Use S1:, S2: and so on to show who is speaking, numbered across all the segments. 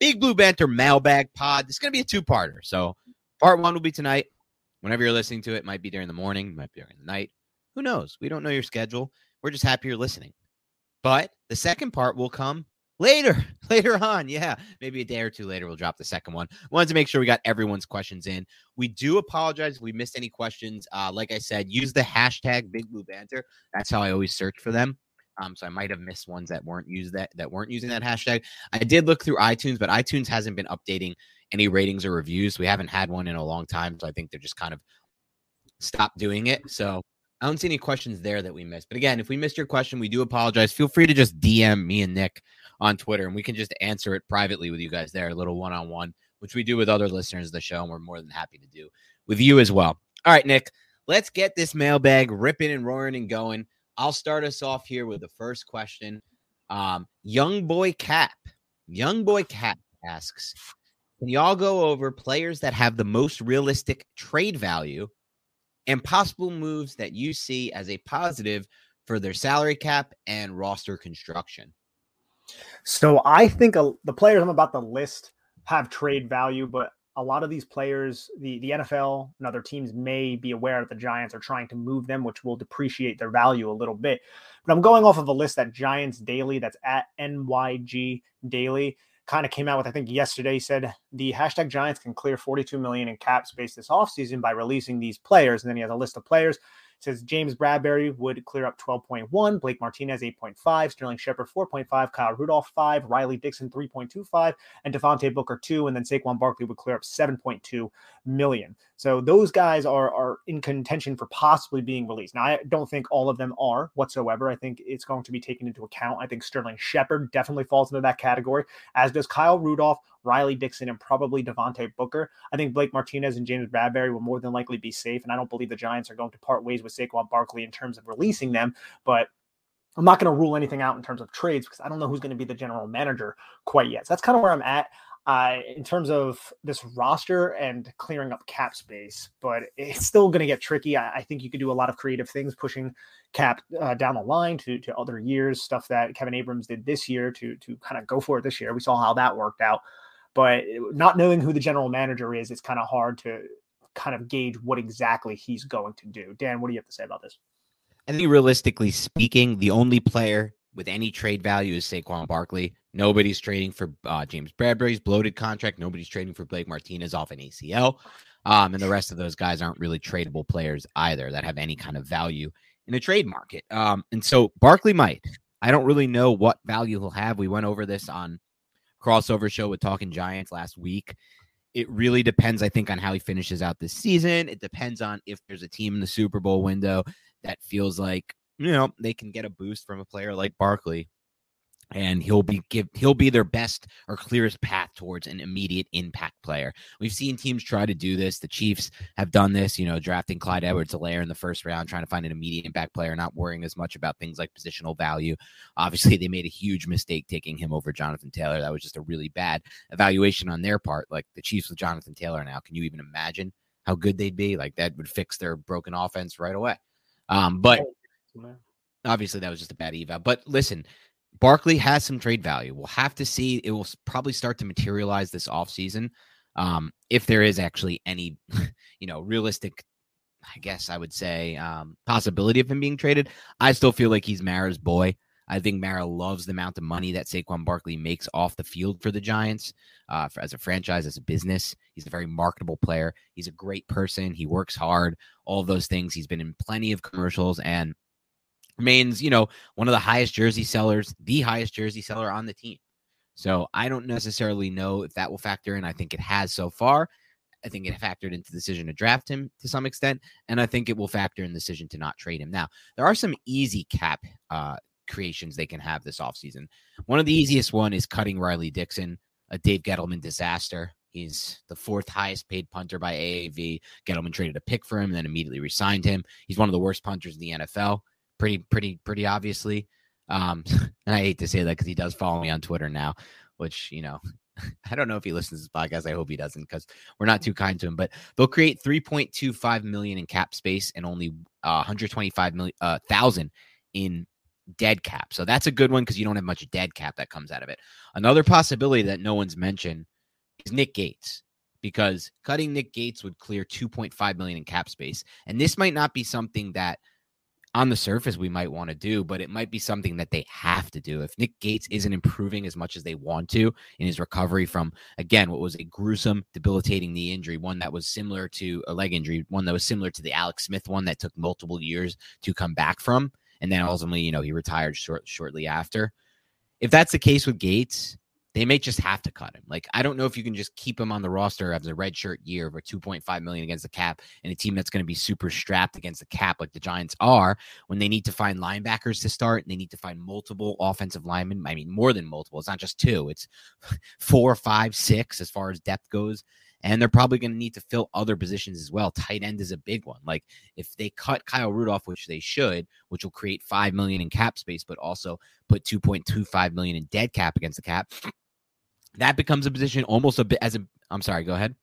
S1: Big Blue Banter mailbag pod. It's going to be a two-parter. So part one will be tonight. Whenever you're listening to it, might be during the morning, might be during the night. Who knows? We don't know your schedule. We're just happy you're listening. But the second part will come later, later on. Yeah, maybe a day or two later, we'll drop the second one. Wanted to make sure we got everyone's questions in. We do apologize if we missed any questions. Uh, like I said, use the hashtag Big Blue Banter. That's how I always search for them. Um, so I might have missed ones that weren't used that that weren't using that hashtag. I did look through iTunes, but iTunes hasn't been updating any ratings or reviews. We haven't had one in a long time, so I think they're just kind of stopped doing it. So I don't see any questions there that we missed. But again, if we missed your question, we do apologize. Feel free to just DM me and Nick on Twitter, and we can just answer it privately with you guys there, a little one on one, which we do with other listeners of the show, and we're more than happy to do with you as well. All right, Nick, let's get this mailbag ripping and roaring and going. I'll start us off here with the first question. Um, Young Boy Cap, Young Boy Cap asks, can y'all go over players that have the most realistic trade value and possible moves that you see as a positive for their salary cap and roster construction?
S2: So I think the players I'm about to list have trade value, but a lot of these players, the, the NFL and other teams may be aware that the Giants are trying to move them, which will depreciate their value a little bit. But I'm going off of a list that Giants Daily, that's at NYG Daily, kind of came out with, I think yesterday said the hashtag Giants can clear 42 million in cap space this offseason by releasing these players. And then he has a list of players says James Bradberry would clear up 12.1, Blake Martinez 8.5, Sterling Shepard 4.5, Kyle Rudolph 5, Riley Dixon 3.25, and Devontae Booker 2, and then Saquon Barkley would clear up 7.2 million. So those guys are are in contention for possibly being released. Now I don't think all of them are whatsoever. I think it's going to be taken into account. I think Sterling Shepard definitely falls into that category, as does Kyle Rudolph, Riley Dixon, and probably Devontae Booker. I think Blake Martinez and James Bradberry will more than likely be safe, and I don't believe the Giants are going to part ways with Saquon Barkley in terms of releasing them. But I'm not going to rule anything out in terms of trades because I don't know who's going to be the general manager quite yet. So that's kind of where I'm at uh, in terms of this roster and clearing up cap space, but it's still going to get tricky. I, I, think you could do a lot of creative things, pushing cap uh, down the line to to other years, stuff that Kevin Abrams did this year to to kind of go for it this year. We saw how that worked out, but not knowing who the general manager is, it's kind of hard to kind of gauge what exactly he's going to do. Dan, what do you have to say about this?
S1: I think realistically speaking, the only player with any trade value is Saquon Barkley. Nobody's trading for uh, James Bradberry's bloated contract. Nobody's trading for Blake Martinez off an ACL. Um, and the rest of those guys aren't really tradable players either that have any kind of value in a trade market. Um, and so Barkley might. I don't really know what value he'll have. We went over this on crossover show with Talking Giants last week. It really depends, I think, on how he finishes out this season. It depends on if there's a team in the Super Bowl window that feels like you know, they can get a boost from a player like Barkley and he'll be give he'll be their best or clearest path towards an immediate impact player. We've seen teams try to do this. The Chiefs have done this, you know, drafting Clyde Edwards-Helaire in the first round, trying to find an immediate impact player, not worrying as much about things like positional value. Obviously, they made a huge mistake taking him over Jonathan Taylor. That was just a really bad evaluation on their part. Like the Chiefs with Jonathan Taylor now, can you even imagine how good they'd be? Like that would fix their broken offense right away. Um, but obviously that was just a bad eval. But listen, Barkley has some trade value. We'll have to see. It will probably start to materialize this offseason. Um, if there is actually any, you know, realistic, I guess I would say, um, possibility of him being traded. I still feel like he's Mara's boy. I think Mara loves the amount of money that Saquon Barkley makes off the field for the Giants, uh, for, as a franchise, as a business. He's a very marketable player. He's a great person. He works hard. All those things. He's been in plenty of commercials and remains, you know, one of the highest jersey sellers, the highest jersey seller on the team. So I don't necessarily know if that will factor in. I think it has so far. I think it factored into the decision to draft him to some extent, and I think it will factor in the decision to not trade him. Now, there are some easy cap uh, creations they can have this offseason. One of the easiest one is cutting Riley Dixon, a Dave Gettleman disaster. He's the fourth highest paid punter by AAV. Gettleman traded a pick for him and then immediately resigned him. He's one of the worst punters in the NFL pretty, pretty, pretty obviously. Um, and I hate to say that because he does follow me on Twitter now, which you know, I don't know if he listens to this podcast. I hope he doesn't because we're not too kind to him. But they'll create 3.25 million in cap space and only uh, 125 million uh, thousand in dead cap. So that's a good one because you don't have much dead cap that comes out of it. Another possibility that no one's mentioned is Nick Gates because cutting Nick Gates would clear 2.5 million in cap space. And this might not be something that on the surface we might want to do, but it might be something that they have to do. If Nick Gates isn't improving as much as they want to in his recovery from, again, what was a gruesome, debilitating knee injury, one that was similar to a leg injury, one that was similar to the Alex Smith one that took multiple years to come back from. And then ultimately, you know, he retired short, shortly after. If that's the case with Gates, they may just have to cut him. Like I don't know if you can just keep him on the roster as a red shirt year a 2.5 million against the cap and a team that's going to be super strapped against the cap like the Giants are when they need to find linebackers to start and they need to find multiple offensive linemen. I mean, more than multiple. It's not just two. It's four, five, six as far as depth goes. And they're probably going to need to fill other positions as well. Tight end is a big one. Like if they cut Kyle Rudolph, which they should, which will create five million in cap space, but also put 2.25 million in dead cap against the cap, that becomes a position almost a bit as a. I'm sorry. Go ahead.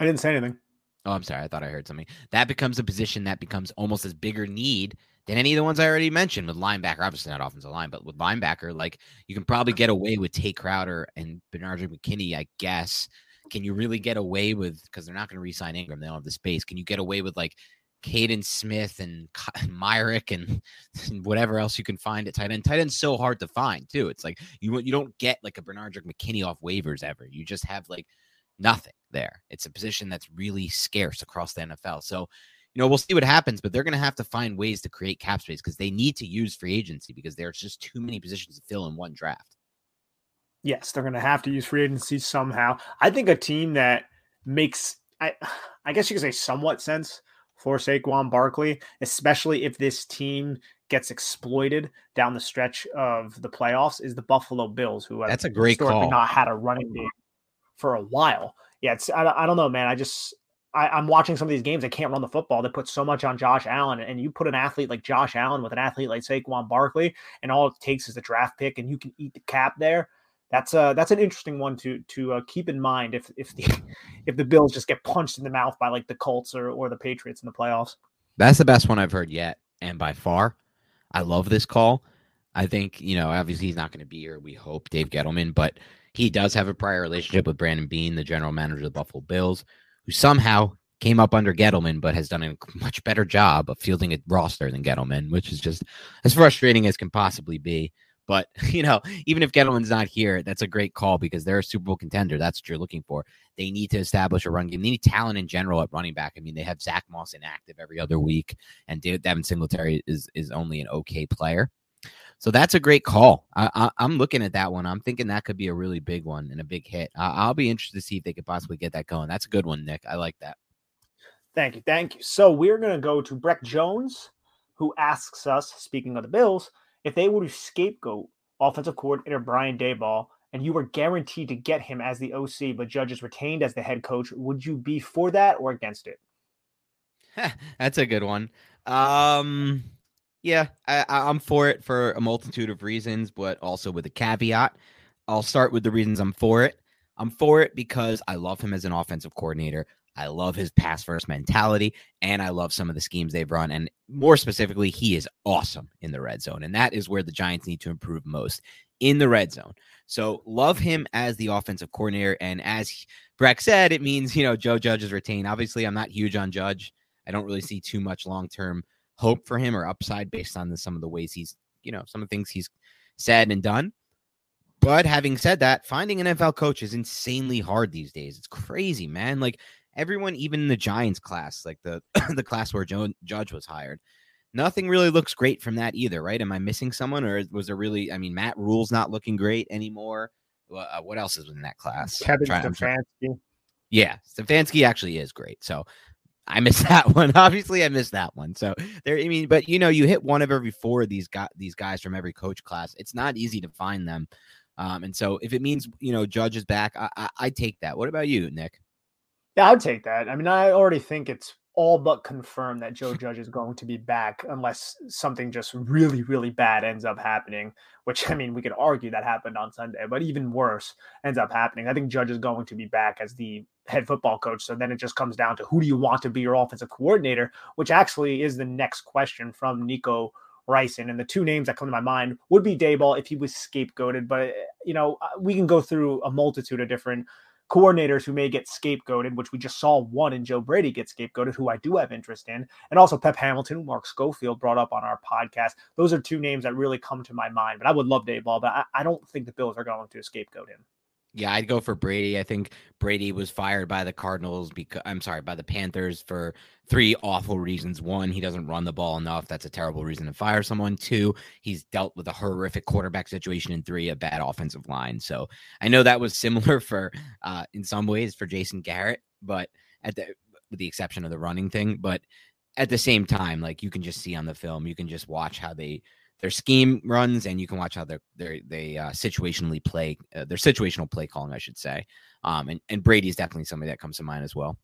S2: I didn't say anything.
S1: Oh, I'm sorry. I thought I heard something. That becomes a position that becomes almost as bigger need than any of the ones I already mentioned with linebacker. Obviously not offensive line, but with linebacker, like you can probably get away with Tae Crowder and Benardrick McKinney, I guess. Can you really get away with because they're not going to re-sign Ingram? They don't have the space. Can you get away with like Kaden Smith and Myarick and, and, whatever else you can find at tight end. Tight end's so hard to find too. It's like you you don't get like a Benardrick McKinney off waivers ever. You just have like nothing there. It's a position that's really scarce across the NFL. So, you know, we'll see what happens, but they're going to have to find ways to create cap space because they need to use free agency because there's just too many positions to fill in one draft.
S2: Yes, they're going to have to use free agency somehow. I think a team that makes I I guess you could say somewhat sense for Saquon Barkley, especially if this team gets exploited down the stretch of the playoffs, is the Buffalo Bills, who
S1: that's a great call.
S2: Not had a running game for a while. Yeah, it's I, I don't know, man. I just I, am watching some of these games. They can't run the football. They put so much on Josh Allen, and you put an athlete like Josh Allen with an athlete like Saquon Barkley, and all it takes is a draft pick, and you can eat the cap there that's a that's an interesting one to to uh, keep in mind if if the if the Bills just get punched in the mouth by like the Colts or or the Patriots in the playoffs.
S1: That's the best one I've heard yet, and by far, I love this call. I think you know obviously he's not going to be here. We hope Dave Gettleman, but he does have a prior relationship with Brandon Beane, the general manager of the Buffalo Bills, who somehow came up under Gettleman, but has done a much better job of fielding a roster than Gettleman, which is just as frustrating as can possibly be. But you know, even if Gettleman's not here, that's a great call because they're a Super Bowl contender. That's what you're looking for. They need to establish a run game. They need talent in general at running back. I mean, they have Zach Moss inactive every other week, and Devin Singletary is is only an okay player. So that's a great call. I, am looking at that one. I'm thinking that could be a really big one and a big hit. I'll be interested to see if they could possibly get that going. That's a good one, Nick. I like that.
S2: Thank you. Thank you. So we're going to go to Breck Jones who asks us, speaking of the Bills, if they were to scapegoat offensive coordinator Brian Daboll and you were guaranteed to get him as the OC, but Judge is retained as the head coach, would you be for that or against it?
S1: That's a good one. Um, yeah, I, I'm for it for a multitude of reasons, but also with a caveat. I'll start with the reasons I'm for it. I'm for it because I love him as an offensive coordinator. I love his pass first mentality, and I love some of the schemes they've run. And more specifically, he is awesome in the red zone. And that is where the Giants need to improve most in the red zone. So love him as the offensive coordinator. And as Breck said, it means, you know, Joe Judge is retained. Obviously, I'm not huge on Judge. I don't really see too much long term hope for him or upside based on the, some of the ways he's, you know, some of the things he's said and done. But having said that, finding an NFL coach is insanely hard these days. It's crazy, man. Like everyone, even in the Giants class, like the the class where Joe Judge was hired, nothing really looks great from that either, right? Am I missing someone, or was there really? I mean, Matt Rhule's not looking great anymore. Uh, what else is in that class?
S2: Kevin Stefanski.
S1: Yeah, Stefanski actually is great. So I missed that one. Obviously, I missed that one. So there, I mean, but you know, you hit one of every four of these got these guys from every coach class. It's not easy to find them. Um, and so if it means you know Judge is back, I, I, I take that. What about you, Nick?
S2: Yeah, I'd take that. I mean, I already think it's all but confirmed that Joe Judge is going to be back unless something just really, really bad ends up happening, which I mean, we could argue that happened on Sunday, but even worse ends up happening. I think Judge is going to be back as the head football coach. So then it just comes down to who do you want to be your offensive coordinator, which actually is the next question from Nico Ryson. And the two names that come to my mind would be Daboll if he was scapegoated. But, you know, uh, we can go through a multitude of different coordinators who may get scapegoated, which we just saw one in Joe Brady get scapegoated, who I do have interest in, and also Pep Hamilton, Mark Schofield brought up on our podcast. Those are two names that really come to my mind. But I would love Daboll, but I, I don't think the Bills are going to scapegoat him.
S1: Yeah, I'd go for Brady. I think Brady was fired by the Cardinals because I'm sorry, by the Panthers for three awful reasons. One, he doesn't run the ball enough. That's a terrible reason to fire someone. Two, he's dealt with a horrific quarterback situation. And three, a bad offensive line. So I know that was similar for uh in some ways for Jason Garrett, but at the with the exception of the running thing, but at the same time, like you can just see on the film, you can just watch how they their scheme runs, and you can watch how they they they uh, situationally play uh, their situational play calling, I should say. Um, and and Brady is definitely somebody that comes to mind as well.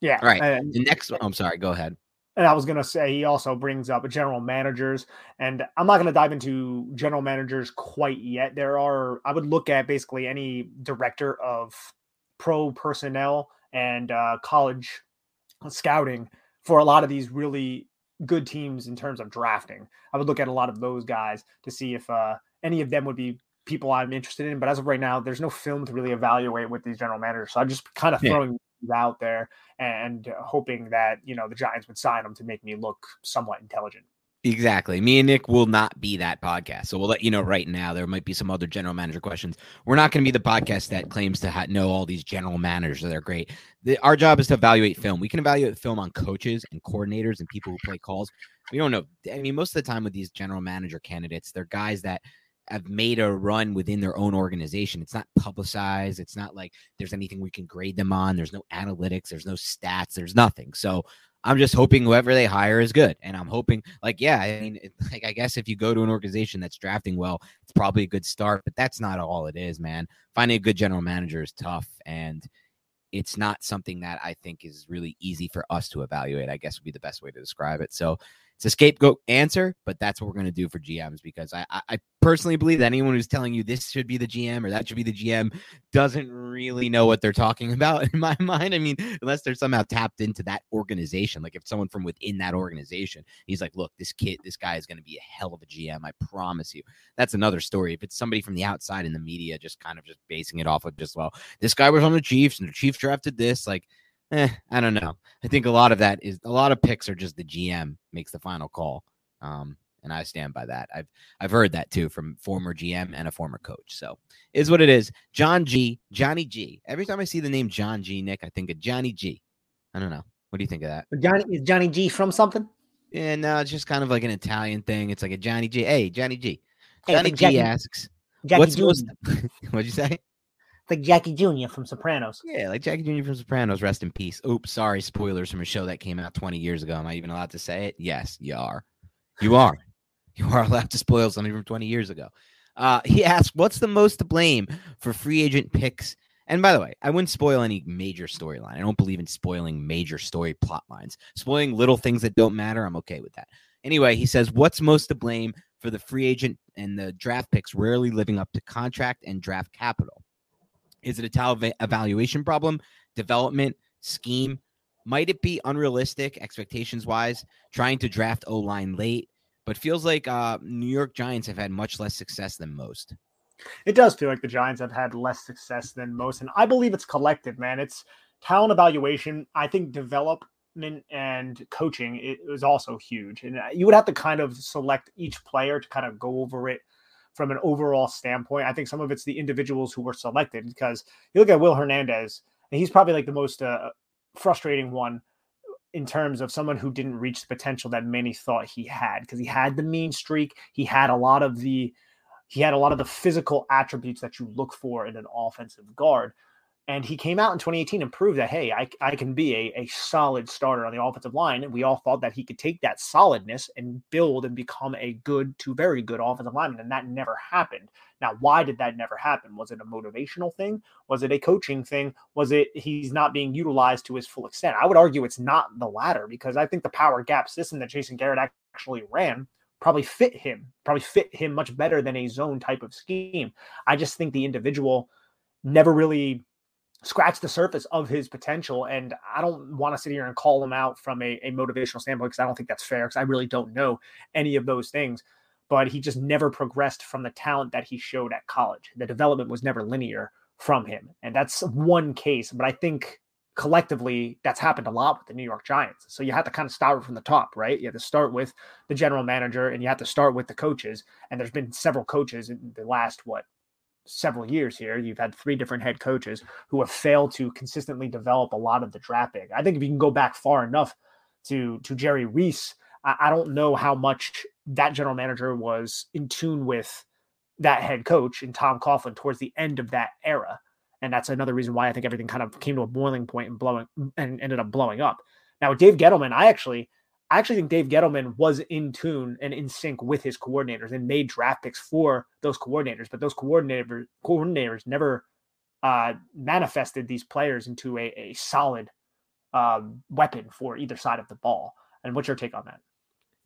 S2: Yeah.
S1: All right. And, the next one. I'm sorry. Go ahead.
S2: And I was going to say he also brings up general managers, and I'm not going to dive into general managers quite yet. There are I would look at basically any director of pro personnel and uh, college scouting for a lot of these really good teams in terms of drafting. I would look at a lot of those guys to see if uh, any of them would be people I'm interested in. But as of right now, there's no film to really evaluate with these general managers. So I'm just kind of throwing yeah. out there and hoping that you know the Giants would sign them to make me look somewhat intelligent.
S1: Exactly. Me and Nick will not be that podcast. So we'll let you know right now. There might be some other general manager questions. We're not going to be the podcast that claims to ha- know all these general managers. They're great. The, our job is to evaluate film. We can evaluate film on coaches and coordinators and people who play calls. We don't know. I mean, most of the time with these general manager candidates, they're guys that have made a run within their own organization. It's not publicized. It's not like there's anything we can grade them on. There's no analytics. There's no stats. There's nothing. So I'm just hoping whoever they hire is good. And I'm hoping, like, yeah, I mean, like, I guess if you go to an organization that's drafting well, it's probably a good start, but that's not all it is, man. Finding a good general manager is tough. And it's not something that I think is really easy for us to evaluate, I guess would be the best way to describe it. So it's a scapegoat answer, but that's what we're going to do for GMs because I, I personally believe that anyone who's telling you this should be the GM or that should be the GM doesn't really know what they're talking about in my mind. I mean, unless they're somehow tapped into that organization. Like if someone from within that organization, he's like, look, this kid, this guy is going to be a hell of a GM. I promise you. That's another story. If it's somebody from the outside in the media, just kind of just basing it off of just, well, this guy was on the Chiefs and the Chiefs drafted this, like, eh, I don't know. I think a lot of that is a lot of picks are just the GM makes the final call. Um, and I stand by that. I've I've heard that too from former GM and a former coach. So is what it is. John G, Johnny G. Every time I see the name John G, Nick, I think of Johnny G. I don't know. What do you think of that?
S2: Johnny is Johnny G from something?
S1: Yeah, no, it's just kind of like an Italian thing. It's like a Johnny G. Hey, Johnny G. Johnny hey, G Jackie, asks, Jackie "What's Jr. most?" What'd you say?
S2: Like Jackie Jr. from Sopranos.
S1: Yeah, like Jackie Jr. from Sopranos. Rest in peace. Oops, sorry, spoilers from a show that came out 20 years ago. Am I even allowed to say it? Yes, you are. You are. You are allowed to spoil something from 20 years ago. Uh, he asked, What's the most to blame for free agent picks? And by the way, I wouldn't spoil any major storyline. I don't believe in spoiling major story plot lines. Spoiling little things that don't matter, I'm okay with that. Anyway, he says, What's most to blame for the free agent and the draft picks rarely living up to contract and draft capital? Is it a talent evaluation problem, development, scheme? Might it be unrealistic expectations wise, trying to draft O line late? But feels like uh, New York Giants have had much less success than most.
S2: It does feel like the Giants have had less success than most. And I believe it's collective, man. It's talent evaluation. I think development and coaching is also huge. And uh, you would have to kind of select each player to kind of go over it from an overall standpoint. I think some of it's the individuals who were selected because you look at Will Hernandez, and he's probably like the most uh, frustrating one in terms of someone who didn't reach the potential that many thought he had because he had the mean streak, he had a lot of the he had a lot of the physical attributes that you look for in an offensive guard. And he came out in 2018 and proved that, hey, I, I can be a, a solid starter on the offensive line. And we all thought that he could take that solidness and build and become a good to very good offensive lineman. And that never happened. Now, why did that never happen? Was it a motivational thing? Was it a coaching thing? Was it he's not being utilized to his full extent? I would argue it's not the latter because I think the power gap system that Jason Garrett actually ran probably fit him, probably fit him much better than a zone type of scheme. I just think the individual never really scratch the surface of his potential. And I don't want to sit here and call him out from a, a motivational standpoint because I don't think that's fair because I really don't know any of those things. But he just never progressed from the talent that he showed at college. The development was never linear from him. And that's one case. But I think collectively that's happened a lot with the New York Giants. So you have to kind of start from the top, right? You have to start with the general manager and you have to start with the coaches. And there's been several coaches in the last, what, several years here. You've had three different head coaches who have failed to consistently develop a lot of the draft pick. I think if you can go back far enough to to Jerry Reese, I, I don't know how much that general manager was in tune with that head coach and Tom Coughlin towards the end of that era. And that's another reason why I think everything kind of came to a boiling point and blowing and ended up blowing up. Now, Dave Gettleman, I actually I actually think Dave Gettleman was in tune and in sync with his coordinators and made draft picks for those coordinators, but those coordinators coordinators never uh, manifested these players into a, a solid um, weapon for either side of the ball. And what's your take on that?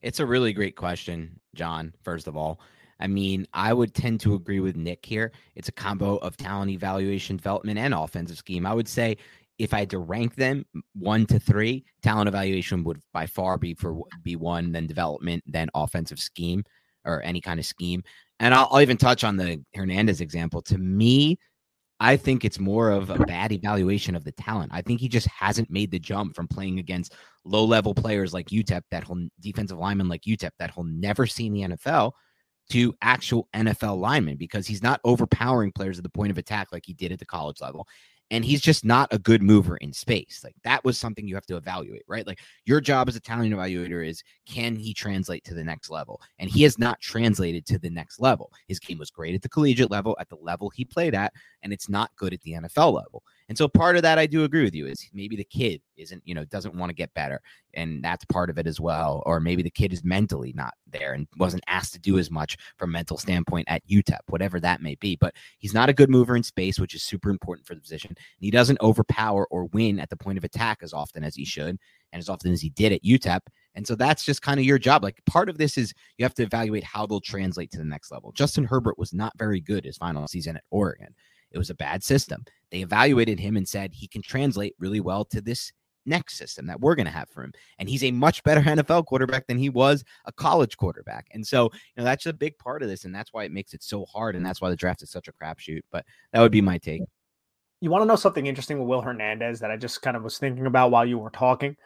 S1: It's a really great question, John. First of all, I mean, I would tend to agree with Nick here. It's a combo of talent evaluation, development, and offensive scheme. I would say if I had to rank them one to three, talent evaluation would by far be for be one, then development, then offensive scheme or any kind of scheme. And I'll, I'll even touch on the Hernandez example. To me, I think it's more of a bad evaluation of the talent. I think he just hasn't made the jump from playing against low level players like UTEP, that whole defensive lineman like UTEP, that he'll never see in the NFL, to actual NFL linemen because he's not overpowering players at the point of attack like he did at the college level and he's just not a good mover in space. Like that was something you have to evaluate, right? Like your job as a talent evaluator is can he translate to the next level? And he has not translated to the next level. His game was great at the collegiate level, at the level he played at, and it's not good at the NFL level. And so part of that I do agree with you is maybe the kid isn't, you know, doesn't want to get better. And that's part of it as well. Or maybe the kid is mentally not there and wasn't asked to do as much from mental standpoint at UTEP, whatever that may be. But he's not a good mover in space, which is super important for the position. And he doesn't overpower or win at the point of attack as often as he should and as often as he did at UTEP. And so that's just kind of your job. Like part of this is you have to evaluate how they'll translate to the next level. Justin Herbert was not very good his final season at Oregon. It was a bad system. They evaluated him and said he can translate really well to this next system that we're going to have for him. And he's a much better NFL quarterback than he was a college quarterback. And so, you know, that's a big part of this. And that's why it makes it so hard. And that's why the draft is such a crapshoot. But that would be my take.
S2: You want to know something interesting with Will Hernandez that I just kind of was thinking about while you were talking?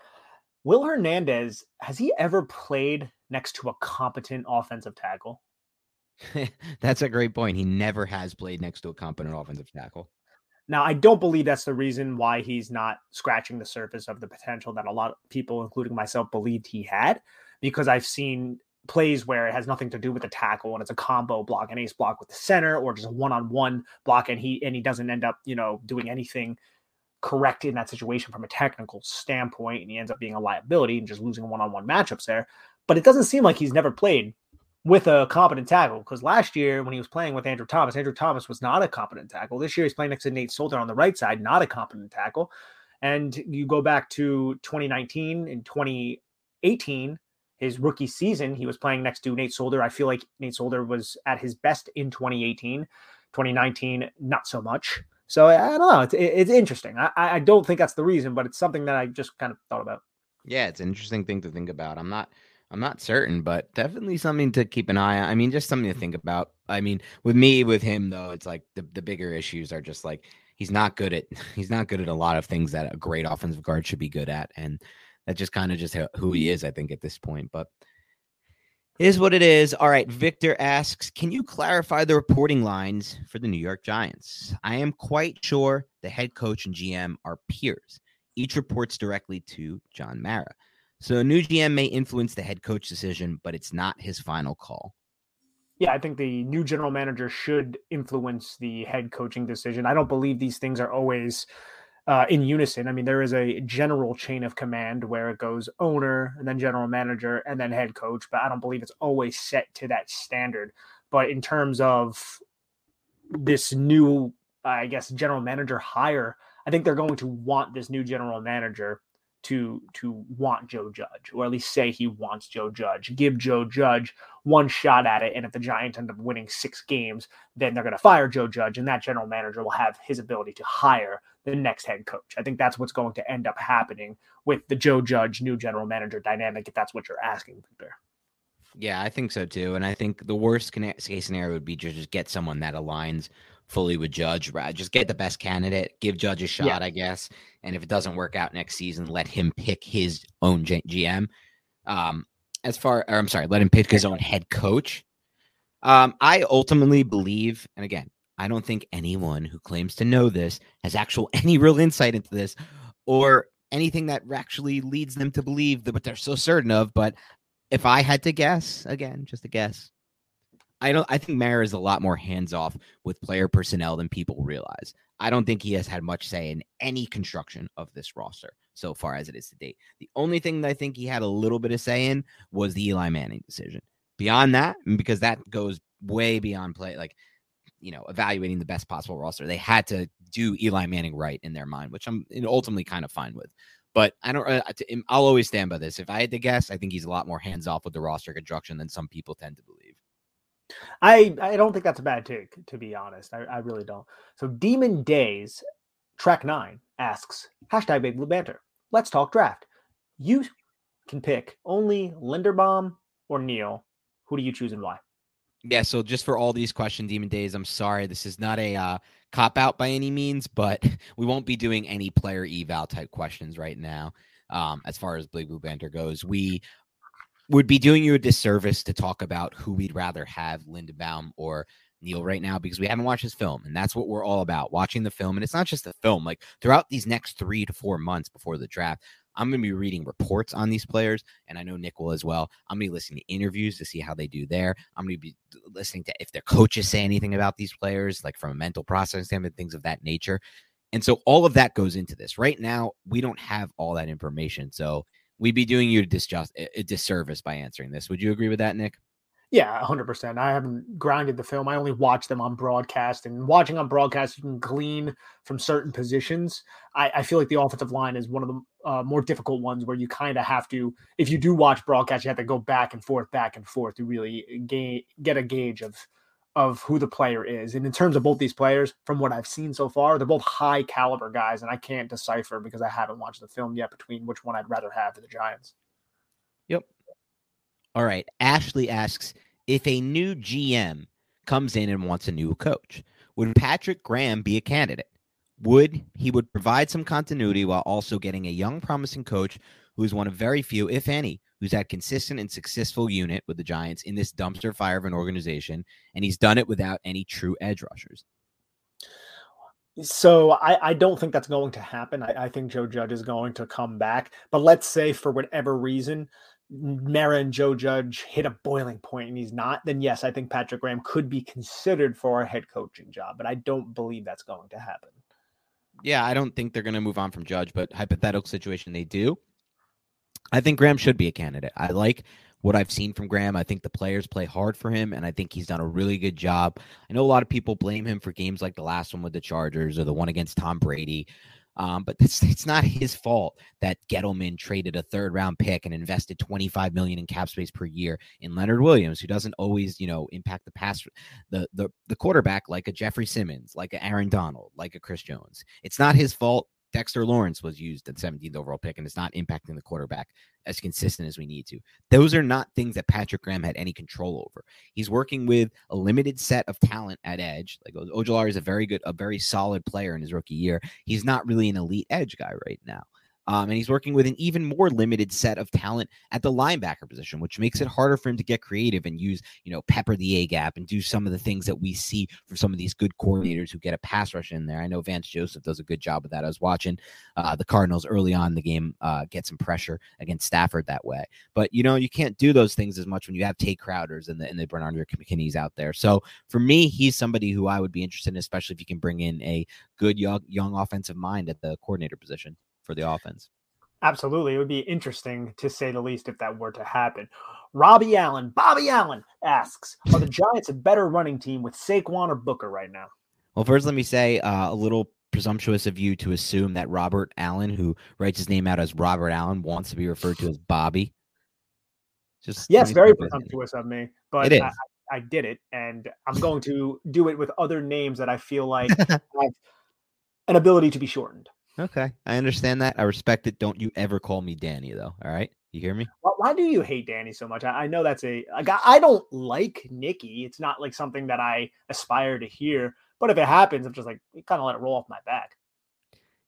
S2: Will Hernandez, has he ever played next to a competent offensive tackle?
S1: that's a great point. He never has played next to a competent offensive tackle.
S2: Now, I don't believe that's the reason why he's not scratching the surface of the potential that a lot of people, including myself, believed he had, because I've seen plays where it has nothing to do with the tackle and it's a combo block, an ace block with the center, or just a one-on-one block, and he and he doesn't end up, you know, doing anything correct in that situation from a technical standpoint, and he ends up being a liability and just losing one-on-one matchups there. but it doesn't seem like he's never played with a competent tackle because last year when he was playing with Andrew Thomas, Andrew Thomas was not a competent tackle. This year he's playing next to Nate Solder on the right side, not a competent tackle. And you go back to 2019 and 2018, his rookie season, he was playing next to Nate Solder. I feel like Nate Solder was at his best in 2018, 2019, not so much. So I don't know. It's, it's interesting. I, I don't think that's the reason, but it's something that I just kind of thought about.
S1: Yeah, it's an interesting thing to think about. I'm not I'm not certain, but definitely something to keep an eye on. I mean, just something to think about. I mean, with me, with him though, it's like the, the bigger issues are just like he's not good at he's not good at a lot of things that a great offensive guard should be good at, and that's just kind of just who he is, I think, at this point. But is what it is. All right, Victor asks, can you clarify the reporting lines for the New York Giants? I am quite sure the head coach and GM are peers. Each reports directly to John Mara. So a new GM may influence the head coach decision, but it's not his final call.
S2: Yeah, I think the new general manager should influence the head coaching decision. I don't believe these things are always uh, in unison. I mean, there is a general chain of command where it goes owner and then general manager and then head coach, but I don't believe it's always set to that standard. But in terms of this new, I guess, general manager hire, I think they're going to want this new general manager to to want Joe Judge, or at least say he wants Joe Judge. Give Joe Judge one shot at it, and if the Giants end up winning six games, then they're going to fire Joe Judge, and that general manager will have his ability to hire the next head coach. I think that's what's going to end up happening with the Joe Judge new general manager dynamic, if that's what you're asking, Victor.
S1: Yeah, I think so too, and I think the worst case scenario would be to just get someone that aligns fully with Judge. Right? Just get the best candidate, give Judge a shot, yeah. I guess. And if it doesn't work out next season, let him pick his own GM. Um, as far, or I'm sorry, let him pick his own head coach. Um, I ultimately believe, and again, I don't think anyone who claims to know this has actual any real insight into this or anything that actually leads them to believe that what they're so certain of. But if I had to guess, again, just a guess, I don't. I think Mara is a lot more hands off with player personnel than people realize. I don't think he has had much say in any construction of this roster so far as it is to date. The only thing that I think he had a little bit of say in was the Eli Manning decision. Beyond that, because that goes way beyond play, like you know, evaluating the best possible roster. They had to do Eli Manning right in their mind, which I'm ultimately kind of fine with. But I don't. Uh, I'll always stand by this. If I had to guess, I think he's a lot more hands off with the roster construction than some people tend to believe.
S2: I I don't think that's a bad take, to be honest. I, I really don't. So Demon Days, track nine asks hashtag Big Blue Banter. Let's talk draft. You can pick only Linderbaum or Neal. Who do you choose and why?
S1: Yeah, so just for all these question demon days, I'm sorry this is not a uh, cop out by any means, but we won't be doing any player eval type questions right now. Um, as far as Big Blue Banter goes, we would be doing you a disservice to talk about who we'd rather have Linderbaum or Neal right now because we haven't watched his film. And that's what we're all about watching the film. And it's not just the film, like throughout these next three to four months before the draft, I'm going to be reading reports on these players. And I know Nick will as well. I'm going to be listening to interviews to see how they do there. I'm going to be listening to if their coaches say anything about these players, like from a mental processing standpoint, things of that nature. And so all of that goes into this. Right now, we don't have all that information. So we'd be doing you a, disjust, a disservice by answering this. Would you agree with that, Nick?
S2: Yeah, 100%. I haven't grounded the film. I only watch them on broadcast. And watching on broadcast, you can glean from certain positions. I, I feel like the offensive line is one of the uh, more difficult ones where you kind of have to, if you do watch broadcast, you have to go back and forth, back and forth to really gain, get a gauge of of who the player is. And in terms of both these players, from what I've seen so far, they're both high caliber guys, and I can't decipher because I haven't watched the film yet between which one I'd rather have for the Giants.
S1: Yep. All right. Ashley asks if a new GM comes in and wants a new coach, would Patrick Graham be a candidate? Would he would provide some continuity while also getting a young, promising coach who is one of very few, if any, who's had consistent and successful unit with the Giants in this dumpster fire of an organization, and he's done it without any true edge rushers.
S2: So I, I don't think that's going to happen. I, I think Joe Judge is going to come back. But let's say for whatever reason, Mara and Joe Judge hit a boiling point and he's not, then yes, I think Patrick Graham could be considered for a head coaching job, but I don't believe that's going to happen.
S1: Yeah, I don't think they're going to move on from Judge, but hypothetical situation they do. I think Graham should be a candidate. I like what I've seen from Graham. I think the players play hard for him, and I think he's done a really good job. I know a lot of people blame him for games like the last one with the Chargers or the one against Tom Brady. Um, but it's, it's not his fault that Gettleman traded a third round pick and invested 25 million in cap space per year in Leonard Williams, who doesn't always, you know, impact the pass, the, the, the quarterback like a Jeffery Simmons, like a Aaron Donald, like a Chris Jones. It's not his fault Dexter Lawrence was used at 17th overall pick and is not impacting the quarterback as consistent as we need to. Those are not things that Patrick Graham had any control over. He's working with a limited set of talent at edge. Like Ojulari is a very good, a very solid player in his rookie year. He's not really an elite edge guy right now. Um, and he's working with an even more limited set of talent at the linebacker position, which makes it harder for him to get creative and use, you know, pepper the A gap and do some of the things that we see from some of these good coordinators who get a pass rush in there. I know Vance Joseph does a good job of that. I was watching uh, the Cardinals early on the game uh, get some pressure against Stafford that way. But, you know, you can't do those things as much when you have Tae Crowders and the, and the Bernard McKinney's out there. So for me, he's somebody who I would be interested in, especially if you can bring in a good young, young offensive mind at the coordinator position for the offense.
S2: Absolutely. It would be interesting to say the least if that were to happen. Robbie Allen, Bobby Allen asks Are the Giants a better running team with Saquon or Booker right now?
S1: Well, first, let me say uh, a little presumptuous of you to assume that Robert Allen, who writes his name out as Robert Allen, wants to be referred to as Bobby.
S2: Just yes, very presumptuous of me, but. I, I did it, and I'm going to do it with other names that I feel like have an ability to be shortened.
S1: Okay, I understand that. I respect it. Don't you ever call me Danny, though. All right, you hear me?
S2: Why, why do you hate Danny so much? I, I know that's a like I don't like Nicky. It's not like something that I aspire to hear. But if it happens, I'm just like kind of let it roll off my back.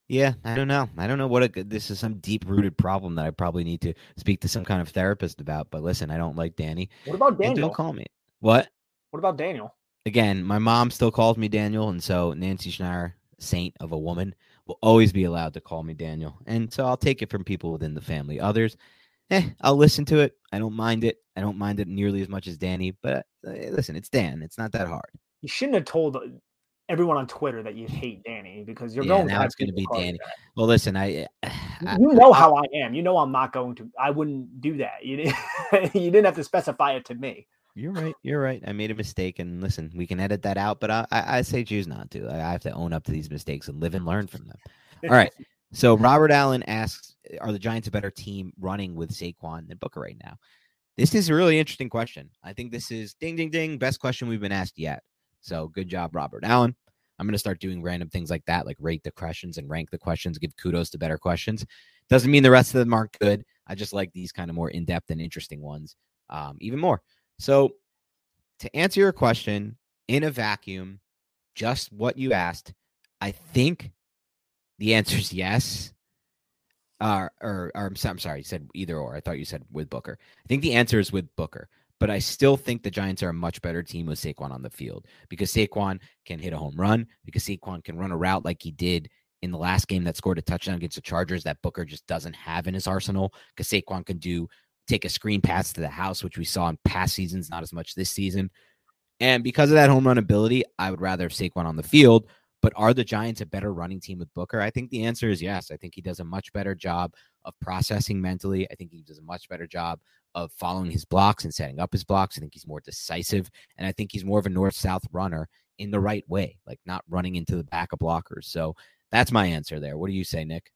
S1: Yeah, I don't know. I don't know what a, this is some deep rooted problem that I probably need to speak to some kind of therapist about. But listen, I don't like Danny.
S2: What about Daniel?
S1: And don't call me. What?
S2: What about Daniel?
S1: Again, my mom still calls me Daniel, and so Nancy Schneider, saint of a woman, will always be allowed to call me Daniel. And so I'll take it from people within the family. Others, eh, I'll listen to it. I don't mind it. I don't mind it nearly as much as Danny, but uh, listen, it's Dan. It's not that hard.
S2: You shouldn't have told uh, everyone on Twitter that you hate Danny because you're
S1: yeah,
S2: going
S1: now it's going to be Danny. Well, listen, I,
S2: I, you know how I am. You know I'm not going to. I wouldn't do that. You didn't. you didn't have to specify it to me.
S1: You're right. You're right. I made a mistake, and listen, we can edit that out. But I, I, I say choose not to. I have to own up to these mistakes and live and learn from them. All right. So Robert Allen asks, "Are the Giants a better team running with Saquon than Booker right now?" This is a really interesting question. I think this is ding ding ding best question we've been asked yet. So good job, Robert Allen. I'm going to start doing random things like that, like rate the questions and rank the questions, give kudos to better questions. Doesn't mean the rest of them aren't good. I just like these kind of more in depth and interesting ones um, even more. So to answer your question in a vacuum, just what you asked, I think the answer is yes. Uh, or, or I'm, I'm sorry, you said either or. I thought you said with Booker. I think the answer is with Booker, but I still think the Giants are a much better team with Saquon on the field because Saquon can hit a home run, because Saquon can run a route like he did in the last game that scored a touchdown against the Chargers that Booker just doesn't have in his arsenal. Because Saquon can do take a screen pass to the house, which we saw in past seasons, not as much this season. And because of that home run ability, I would rather have Saquon on the field. But are the Giants a better running team with Booker? I think the answer is yes. I think he does a much better job of processing mentally. I think he does a much better job of following his blocks and setting up his blocks. I think he's more decisive. And I think he's more of a north south runner in the right way, like not running into the back of blockers. So that's my answer there. What do you say, Nick?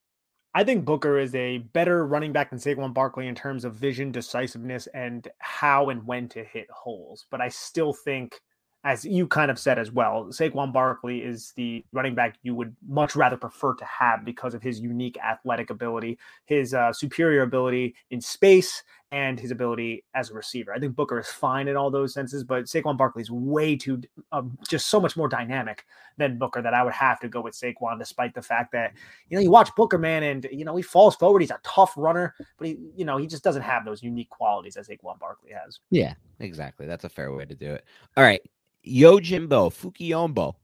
S2: I think Booker is a better running back than Saquon Barkley in terms of vision, decisiveness, and how and when to hit holes. But I still think as you kind of said as well, Saquon Barkley is the running back you would much rather prefer to have because of his unique athletic ability, his uh, superior ability in space, and his ability as a receiver. I think Booker is fine in all those senses, but Saquon Barkley is way too, um, just so much more dynamic than Booker that I would have to go with Saquon, despite the fact that, you know, you watch Booker, man, and, you know, he falls forward. He's a tough runner, but he, you know, he just doesn't have those unique qualities as Saquon Barkley has.
S1: Yeah, exactly. That's a fair way to do it. All right. Yojimbo Fukiyombo.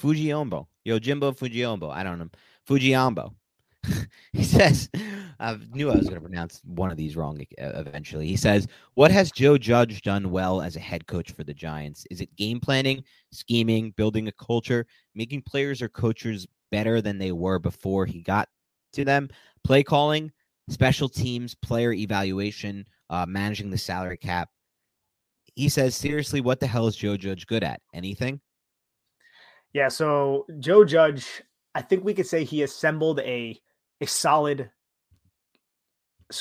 S1: Fujiyombo. Yojimbo Fujiyombo. I don't know. Fujiyombo. he says, I knew I was going to pronounce one of these wrong eventually. He says, What has Joe Judge done well as a head coach for the Giants? Is it game planning, scheming, building a culture, making players or coaches better than they were before he got to them, play calling, special teams, player evaluation, uh, managing the salary cap. He says, seriously, what the hell is Joe Judge good at? Anything?
S2: Yeah. So Joe Judge, I think we could say he assembled a a solid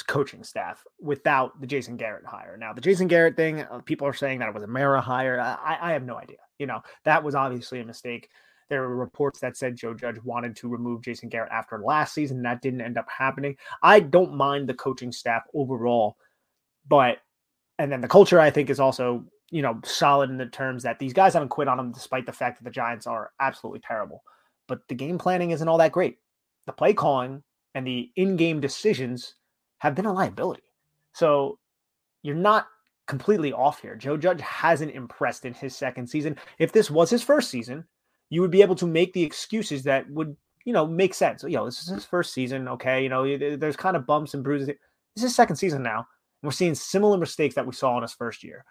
S2: coaching staff without the Jason Garrett hire. Now, the Jason Garrett thing, uh, people are saying that it was a Mara hire. I, I have no idea. You know, that was obviously a mistake. There were reports that said Joe Judge wanted to remove Jason Garrett after last season. That didn't end up happening. I don't mind the coaching staff overall, but and then the culture I think is also you know solid in the terms that these guys haven't quit on him despite the fact that the Giants are absolutely terrible. But the game planning isn't all that great. The play calling and the in-game decisions have been a liability. So you're not completely off here. Joe Judge hasn't impressed in his second season. If this was his first season, you would be able to make the excuses that would, you know, make sense. You know, this is his first season. Okay. You know, there's kind of bumps and bruises. This is second season now. We're seeing similar mistakes that we saw in his first year.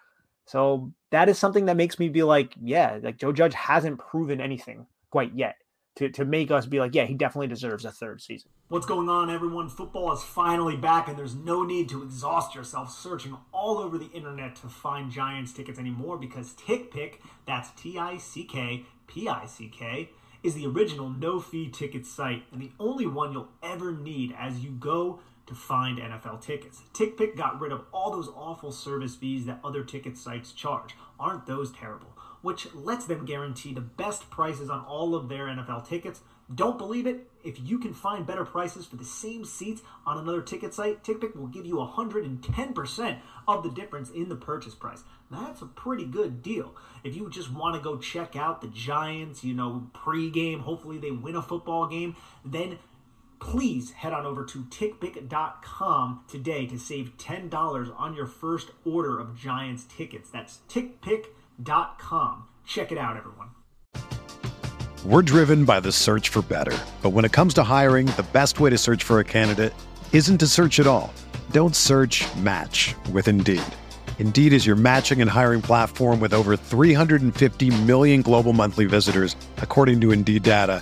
S2: So that is something that makes me be like, yeah, like Joe Judge hasn't proven anything quite yet to, to make us be like, yeah, he definitely deserves a third season.
S3: What's going on, everyone? Football is finally back, and there's no need to exhaust yourself searching all over the internet to find Giants tickets anymore because TickPick, that's T I C K P I C K, is the original no fee ticket site and the only one you'll ever need as you go to find NFL tickets. TickPick got rid of all those awful service fees that other ticket sites charge. Aren't those terrible? which lets them guarantee the best prices on all of their NFL tickets. Don't believe it? If you can find better prices for the same seats on another ticket site, TickPick will give you 110% of the difference in the purchase price. That's a pretty good deal. If you just want to go check out the Giants, you know, pregame, hopefully they win a football game, then please head on over to tickpick.com today to save $10 on your first order of Giants tickets. That's tickpick.com. Check it out, everyone.
S4: We're driven by the search for better. But when it comes to hiring, the best way to search for a candidate isn't to search at all. Don't search match with Indeed. Indeed is your matching and hiring platform with over 350 million global monthly visitors, according to Indeed data,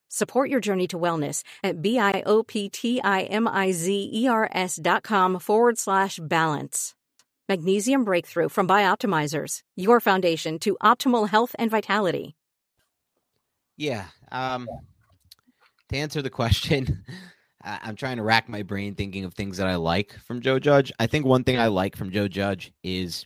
S5: Support your journey to wellness at B-I-O-P-T-I-M-I-Z-E-R-S dot com forward slash balance. Magnesium Breakthrough from Bioptimizers, your foundation to optimal health and vitality.
S1: Yeah. Um, to answer the question, I'm trying to rack my brain thinking of things that I like from Joe Judge. I think one thing I like from Joe Judge is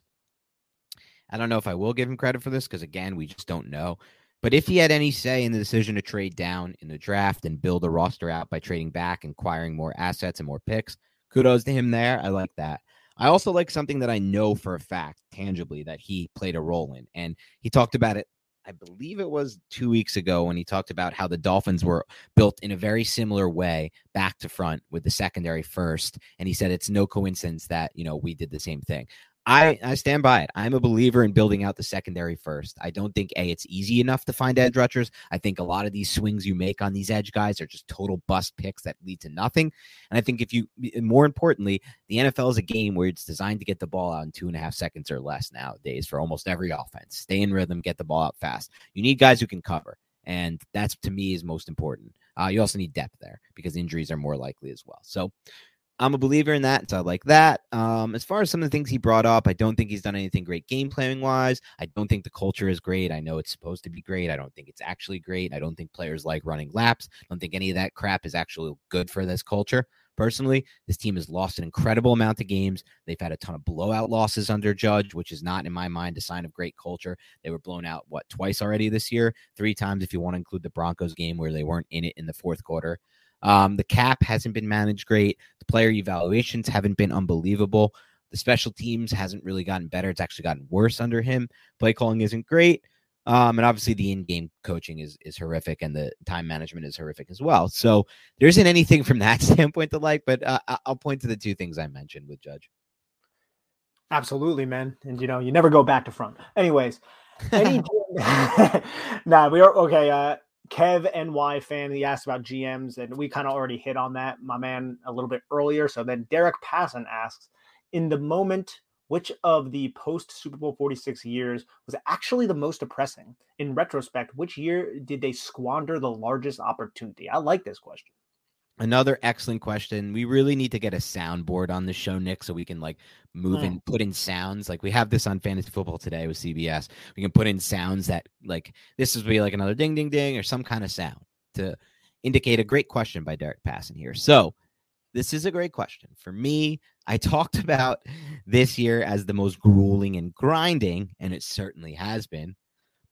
S1: I don't know if I will give him credit for this because, again, we just don't know. But if he had any say in the decision to trade down in the draft and build a roster out by trading back acquiring more assets and more picks, kudos to him there. I like that. I also like something that I know for a fact, tangibly, that he played a role in. And he talked about it, I believe it was two weeks ago when he talked about how the Dolphins were built in a very similar way, back to front with the secondary first. And he said it's no coincidence that, you know, we did the same thing. I, I stand by it. I'm a believer in building out the secondary first. I don't think a it's easy enough to find edge rushers. I think a lot of these swings you make on these edge guys are just total bust picks that lead to nothing. And I think if you, more importantly, the NFL is a game where it's designed to get the ball out in two and a half seconds or less nowadays for almost every offense. Stay in rhythm, get the ball out fast. You need guys who can cover, and that's to me is most important. Uh, you also need depth there because injuries are more likely as well. So I'm a believer in that, so I like that. Um, as far as some of the things he brought up, I don't think he's done anything great game planning wise. I don't think the culture is great. I know it's supposed to be great. I don't think it's actually great. I don't think players like running laps. I don't think any of that crap is actually good for this culture. Personally, this team has lost an incredible amount of games. They've had a ton of blowout losses under Judge, which is not, in my mind, a sign of great culture. They were blown out, what, twice already this year? Three times if you want to include the Broncos game where they weren't in it in the fourth quarter. Um, the cap hasn't been managed great. The player evaluations haven't been unbelievable. The special teams hasn't really gotten better. It's actually gotten worse under him. Play calling isn't great. Um, and obviously the in-game coaching is is horrific, and the time management is horrific as well. So there isn't anything from that standpoint to like, but uh, I'll point to the two things I mentioned with Judge.
S2: Absolutely, man. And you know, you never go back to front. Anyways, any nah, we are okay. Uh, Kev NY fan, he asked about GMs, and we kind of already hit on that, my man, a little bit earlier. So then Derek Passon asks, in the moment, which of the post Super Bowl 46 years was actually the most depressing? In retrospect, which year did they squander the largest opportunity? I like this question.
S1: Another excellent question. We really need to get a soundboard on the show, Nick, so we can like move mm. and put in sounds. Like we have this on fantasy football today with CBS. We can put in sounds that like this is be like another ding ding ding or some kind of sound to indicate a great question by Derek Passon here. So this is a great question. For me, I talked about this year as the most grueling and grinding, and it certainly has been.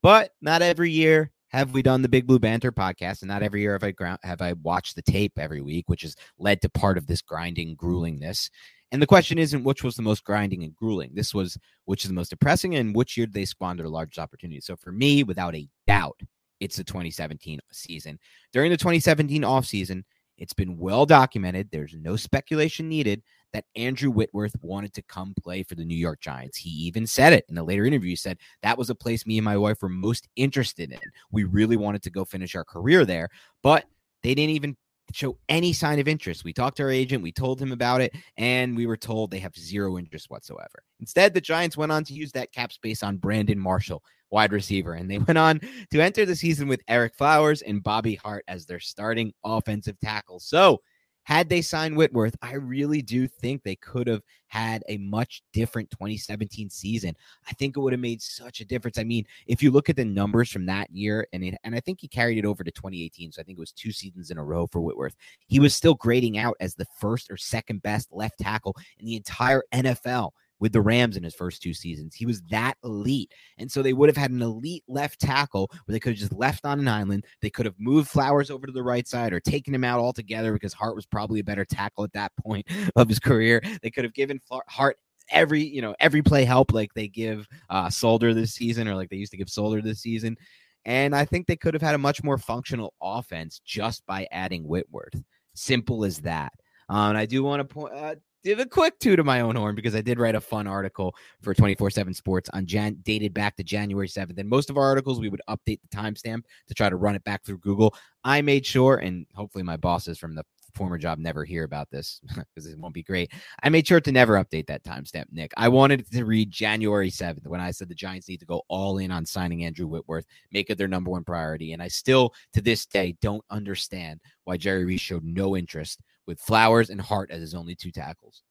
S1: But not every year have we done the Big Blue Banter podcast, and not every year have I ground, have I watched the tape every week, which has led to part of this grinding gruelingness. And the question isn't which was the most grinding and grueling. This was which is the most depressing, and which year did they squander the largest opportunity. So for me, without a doubt, it's the 2017 season. During the 2017 offseason, it's been well documented. There's no speculation needed that Andrew Whitworth wanted to come play for the New York Giants. He even said it in a later interview. He said that was a place me and my wife were most interested in. We really wanted to go finish our career there, but they didn't even show any sign of interest. We talked to our agent, we told him about it, and we were told they have zero interest whatsoever. Instead, the Giants went on to use that cap space on Brandon Marshall, wide receiver, and they went on to enter the season with Ereck Flowers and Bobby Hart as their starting offensive tackle. So had they signed Whitworth, I really do think they could have had a much different 2017 season. I think it would have made such a difference. I mean, if you look at the numbers from that year, and it, and I think he carried it over to 2018, so I think it was two seasons in a row for Whitworth. He was still grading out as the first or second best left tackle in the entire NFL with the Rams in his first two seasons. He was that elite. And so they would have had an elite left tackle where they could have just left on an island. They could have moved Flowers over to the right side or taken him out altogether because Hart was probably a better tackle at that point of his career. They could have given Hart every you know every play help like they give uh Solder this season or like they used to give Solder this season. And I think they could have had a much more functional offense just by adding Whitworth. Simple as that. Uh, and I do want to point, uh, give a quick two to my own horn because I did write a fun article for 24 7 Sports on Jan dated back to January 7th. And most of our articles, we would update the timestamp to try to run it back through Google. I made sure, and hopefully my bosses from the former job never hear about this because it won't be great. I made sure to never update that timestamp, Nick. I wanted to read January 7th when I said the Giants need to go all in on signing Andrew Whitworth, make it their number one priority. And I still, to this day, don't understand why Jerry Reese showed no interest with Flowers and Hart as his only two tackles.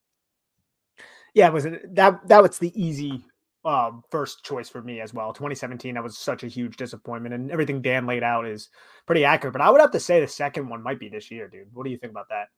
S2: Yeah, it was that that was the easy um, first choice for me as well. 2017, that was such a huge disappointment, and everything Dan laid out is pretty accurate. But I would have to say the second one might be this year, dude. What do you think about that?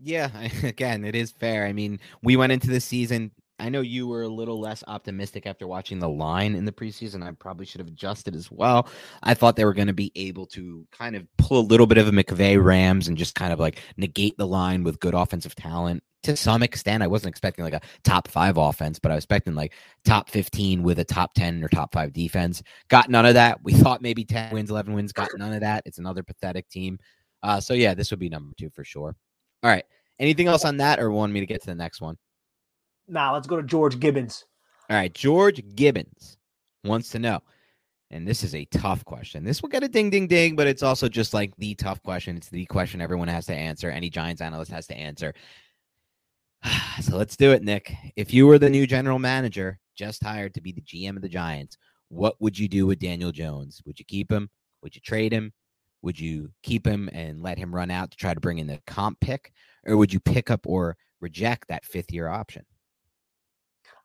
S1: Yeah, again, it is fair. I mean, we went into the season I know you were a little less optimistic after watching the line in the preseason. I probably should have adjusted as well. I thought they were going to be able to kind of pull a little bit of a McVay Rams and just kind of like negate the line with good offensive talent to some extent. I wasn't expecting like a top five offense, but I was expecting like top 15 with a top 10 or top five defense. Got none of that. We thought maybe 10 wins, 11 wins, got none of that. It's another pathetic team. Uh, so yeah, this would be number two for sure. All right. Anything else on that or want me to get to the next one?
S2: Now nah, let's go to George Gibbons.
S1: All right. George Gibbons wants to know. And this is a tough question. This will get a ding, ding, ding, but it's also just like the tough question. It's the question everyone has to answer. Any Giants analyst has to answer. so let's do it, Nick. If you were the new general manager, just hired to be the GM of the Giants, what would you do with Daniel Jones? Would you keep him? Would you trade him? Would you keep him and let him run out to try to bring in the comp pick? Or would you pick up or reject that fifth year option?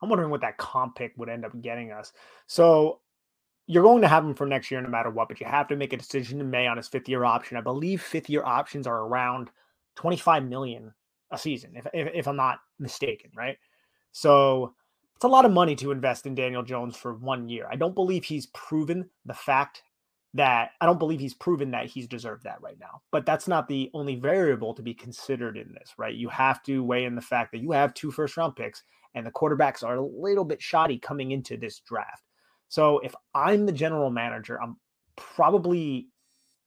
S2: I'm wondering what that comp pick would end up getting us. So you're going to have him for next year no matter what, but you have to make a decision in May on his fifth year option. I believe fifth year options are around 25 million a season, if, if, if I'm not mistaken, right? So it's a lot of money to invest in Daniel Jones for one year. I don't believe he's proven the fact that I don't believe he's proven that he's deserved that right now. But that's not the only variable to be considered in this, right? You have to weigh in the fact that you have two first round picks and the quarterbacks are a little bit shoddy coming into this draft. So if I'm the general manager, I'm probably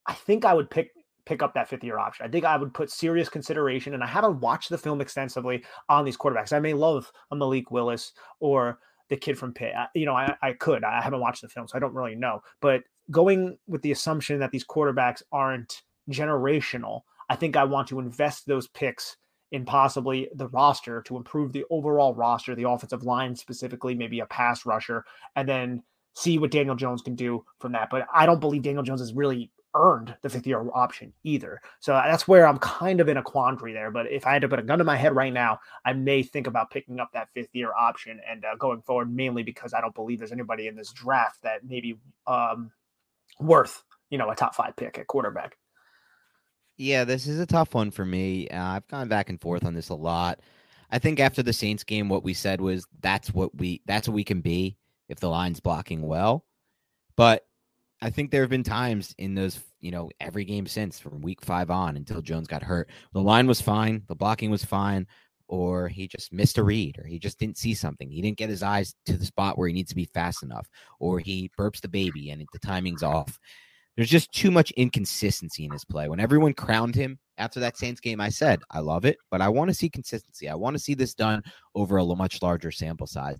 S2: I think I would pick pick up that fifth year option. I think I would put serious consideration, and I haven't watched the film extensively on these quarterbacks. I may love a Malik Willis or the kid from Pitt. I, you know, I, I could. I haven't watched the film, so I don't really know. But going with the assumption that these quarterbacks aren't generational, I think I want to invest those picks in possibly the roster to improve the overall roster, the offensive line specifically, maybe a pass rusher, and then see what Daniel Jones can do from that. But I don't believe Daniel Jones has really earned the fifth year option either. So that's where I'm kind of in a quandary there. But if I had to put a gun to my head right now, I may think about picking up that fifth year option and uh, going forward, mainly because I don't believe there's anybody in this draft that may be um, worth, you know, a top five pick at quarterback.
S1: Yeah, this is a tough one for me. Uh, I've gone back and forth on this a lot. I think after the Saints game, what we said was that's what we that's what we can be if the line's blocking well. But I think there have been times in those, you know, every game since from week five on until Jones got hurt. The line was fine, the blocking was fine, or he just missed a read, or he just didn't see something. He didn't get his eyes to the spot where he needs to be fast enough, or he burps the baby and the timing's off. There's just too much inconsistency in his play. When everyone crowned him after that Saints game, I said, I love it, but I want to see consistency. I want to see this done over a much larger sample size.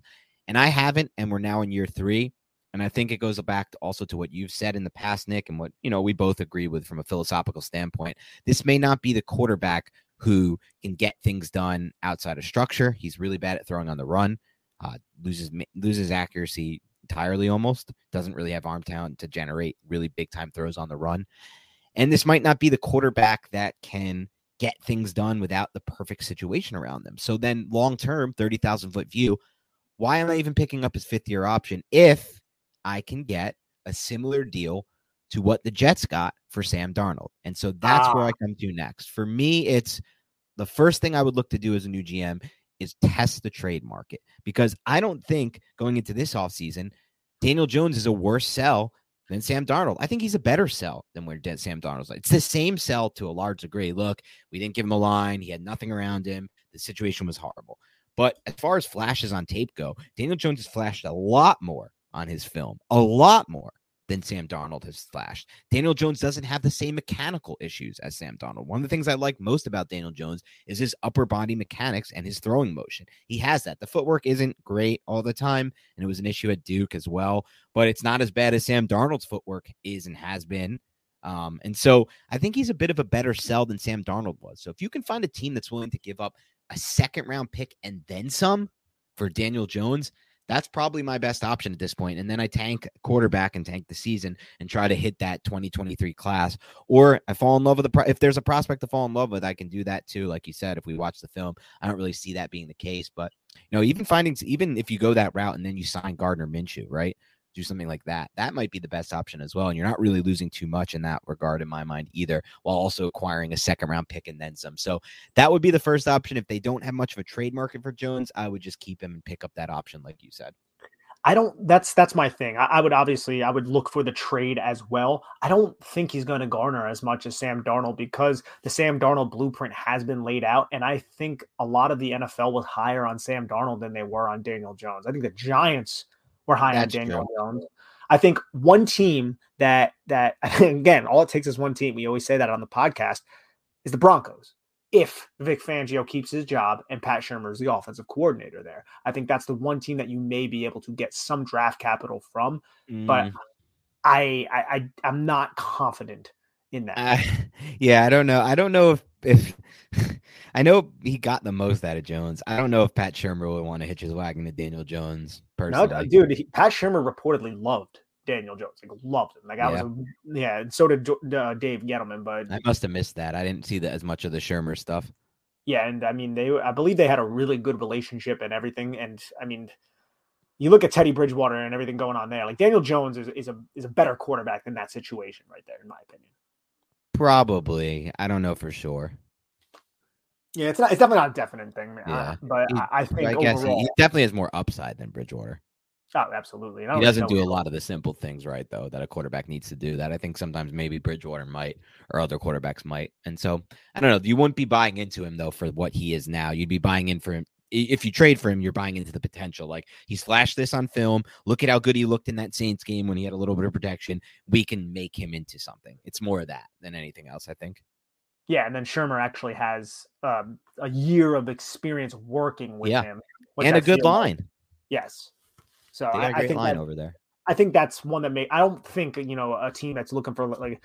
S1: And I haven't, and we're now in year three. And I think it goes back to also to what you've said in the past, Nick, and what you know we both agree with from a philosophical standpoint. This may not be the quarterback who can get things done outside of structure. He's really bad at throwing on the run. Uh, loses loses accuracy entirely almost. Doesn't really have arm talent to generate really big time throws on the run. And this might not be the quarterback that can get things done without the perfect situation around them. So then long term, 30,000 foot view, why am I even picking up his fifth year option if I can get a similar deal to what the Jets got for Sam Darnold. And so that's ah. where I come to next. For me, it's the first thing I would look to do as a new GM is test the trade market because I don't think going into this offseason, Daniel Jones is a worse sell than Sam Darnold. I think he's a better sell than where Sam Darnold's. It's the same sell to a large degree. Look, we didn't give him a line. He had nothing around him. The situation was horrible. But as far as flashes on tape go, Daniel Jones has flashed a lot more on his film, a lot more than Sam Darnold has flashed. Daniel Jones doesn't have the same mechanical issues as Sam Darnold. One of the things I like most about Daniel Jones is his upper body mechanics and his throwing motion. He has that. The footwork isn't great all the time, and it was an issue at Duke as well, but it's not as bad as Sam Darnold's footwork is and has been. Um, and so I think he's a bit of a better sell than Sam Darnold was. So if you can find a team that's willing to give up a second round pick and then some for Daniel Jones, that's probably my best option at this point. And then I tank quarterback and tank the season and try to hit that 2023 class. Or I fall in love with the pro- if there's a prospect to fall in love with, I can do that too. Like you said, if we watch the film, I don't really see that being the case. But you know, even finding even if you go that route and then you sign Gardner Minshew, right? Do something like that. That might be the best option as well. And you're not really losing too much in that regard, in my mind, either, while also acquiring a second round pick and then some. So that would be the first option. If they don't have much of a trade market for Jones, I would just keep him and pick up that option, like you said.
S2: I don't. That's that's my thing. I, I, would obviously I would look for the trade as well. I don't think he's going to garner as much as Sam Darnold because the Sam Darnold blueprint has been laid out, and I think a lot of the NFL was higher on Sam Darnold than they were on Daniel Jones. I think the Giants were high that's on Daniel true. Jones. I think one team that that again, all it takes is one team. We always say that on the podcast is the Broncos if Vic Fangio keeps his job and Pat Shurmur is the offensive coordinator there. I think that's the one team that you may be able to get some draft capital from, mm. but I, I I am not confident in that. Uh,
S1: yeah, I don't know. I don't know if if I know he got the most out of Jones. I don't know if Pat Shurmur would want to hitch his wagon to Daniel Jones personally.
S2: No, dude, he, Pat Shurmur reportedly loved Daniel Jones. Like loved him. Like I yeah. was, yeah. And so did uh, Dave Gettleman. But
S1: I must have missed that. I didn't see that as much of the Shurmur stuff.
S2: Yeah, and I mean, they, I believe they had a really good relationship and everything. And I mean, you look at Teddy Bridgewater and everything going on there. Like Daniel Jones is, is a is a better quarterback than that situation right there, in my opinion.
S1: Probably, I don't know for sure.
S2: Yeah, it's not. It's definitely not a definite thing. Yeah, uh, but he, I, I think I guess
S1: overall, he definitely has more upside than Bridgewater.
S2: Oh, absolutely.
S1: He doesn't do a lot of the simple things right, though, that a quarterback needs to do. That I think sometimes maybe Bridgewater might or other quarterbacks might. And so I don't know. You wouldn't be buying into him though for what he is now. You'd be buying in for him. If you trade for him, you're buying into the potential. Like he's flashed this on film. Look at how good he looked in that Saints game when he had a little bit of protection. We can make him into something. It's more of that than anything else, I think.
S2: Yeah, and then Shurmur actually has um, a year of experience working with yeah. him,
S1: and a good line. Like.
S2: Yes,
S1: so I, a great line that, over there.
S2: I think that's one that may. I don't think you know a team that's looking for like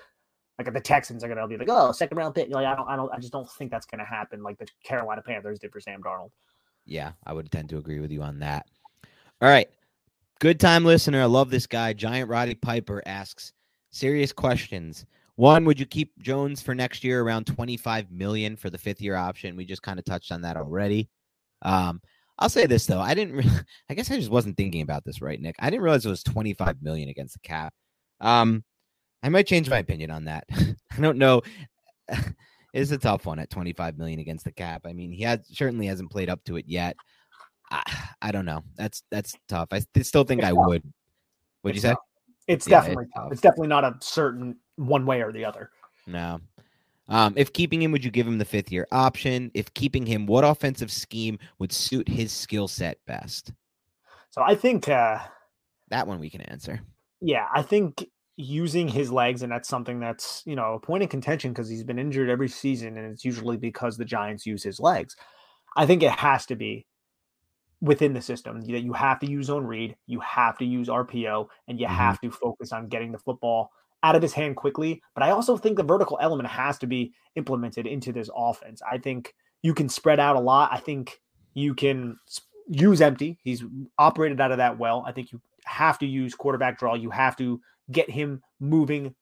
S2: like the Texans are going to be like, oh, second round pick. Like I don't, I don't, I just don't think that's going to happen. Like the Carolina Panthers did for Sam Darnold.
S1: Yeah, I would tend to agree with you on that. All right, good time listener. I love this guy. Giant Roddy Piper asks serious questions. One, would you keep Jones for next year around 25 million for the fifth year option? We just kind of touched on that already. Um, I'll say this though, I didn't. Re- I guess I just wasn't thinking about this right, Nick. I didn't realize it was 25 million against the cap. Um, I might change my opinion on that. I don't know. it's a tough one at 25 million against the cap. I mean, he had certainly hasn't played up to it yet. I, I don't know. That's that's tough. I still think it's I tough. would. What'd
S2: it's
S1: you say?
S2: Tough. It's yeah, definitely it's, it's definitely not a certain one way or the other.
S1: No. Um, if keeping him, would you give him the fifth year option? If keeping him, what offensive scheme would suit his skill set best?
S2: So I think uh,
S1: that one we can answer.
S2: Yeah, I think using his legs, and that's something that's you know a point of contention because he's been injured every season, and it's usually because the Giants use his legs. I think it has to be within the system that you have to use zone read, you have to use RPO, and you mm-hmm. have to focus on getting the football out of his hand quickly. But I also think the vertical element has to be implemented into this offense. I think you can spread out a lot. I think you can use empty. He's operated out of that well. I think you have to use quarterback draw. You have to get him moving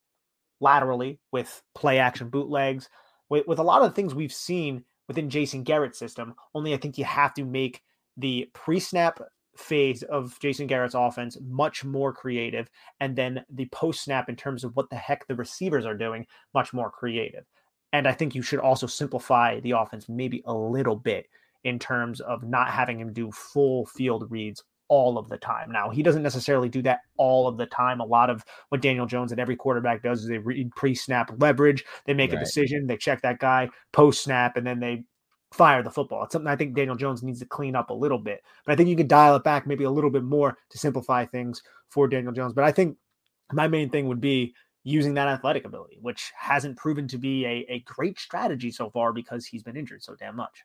S2: laterally with play action bootlegs, with, with a lot of the things we've seen within Jason Garrett's system. Only I think you have to make the pre snap phase of Jason Garrett's offense much more creative, and then the post snap in terms of what the heck the receivers are doing much more creative. And I think you should also simplify the offense maybe a little bit in terms of not having him do full field reads all of the time. Now, he doesn't necessarily do that all of the time. A lot of what Daniel Jones and every quarterback does is they read pre snap leverage, they make right. a decision, they check that guy post snap, and then they fire the football. It's something I think Daniel Jones needs to clean up a little bit. But I think you can dial it back maybe a little bit more to simplify things for Daniel Jones. But I think my main thing would be using that athletic ability, which hasn't proven to be a, a great strategy so far because he's been injured so damn much.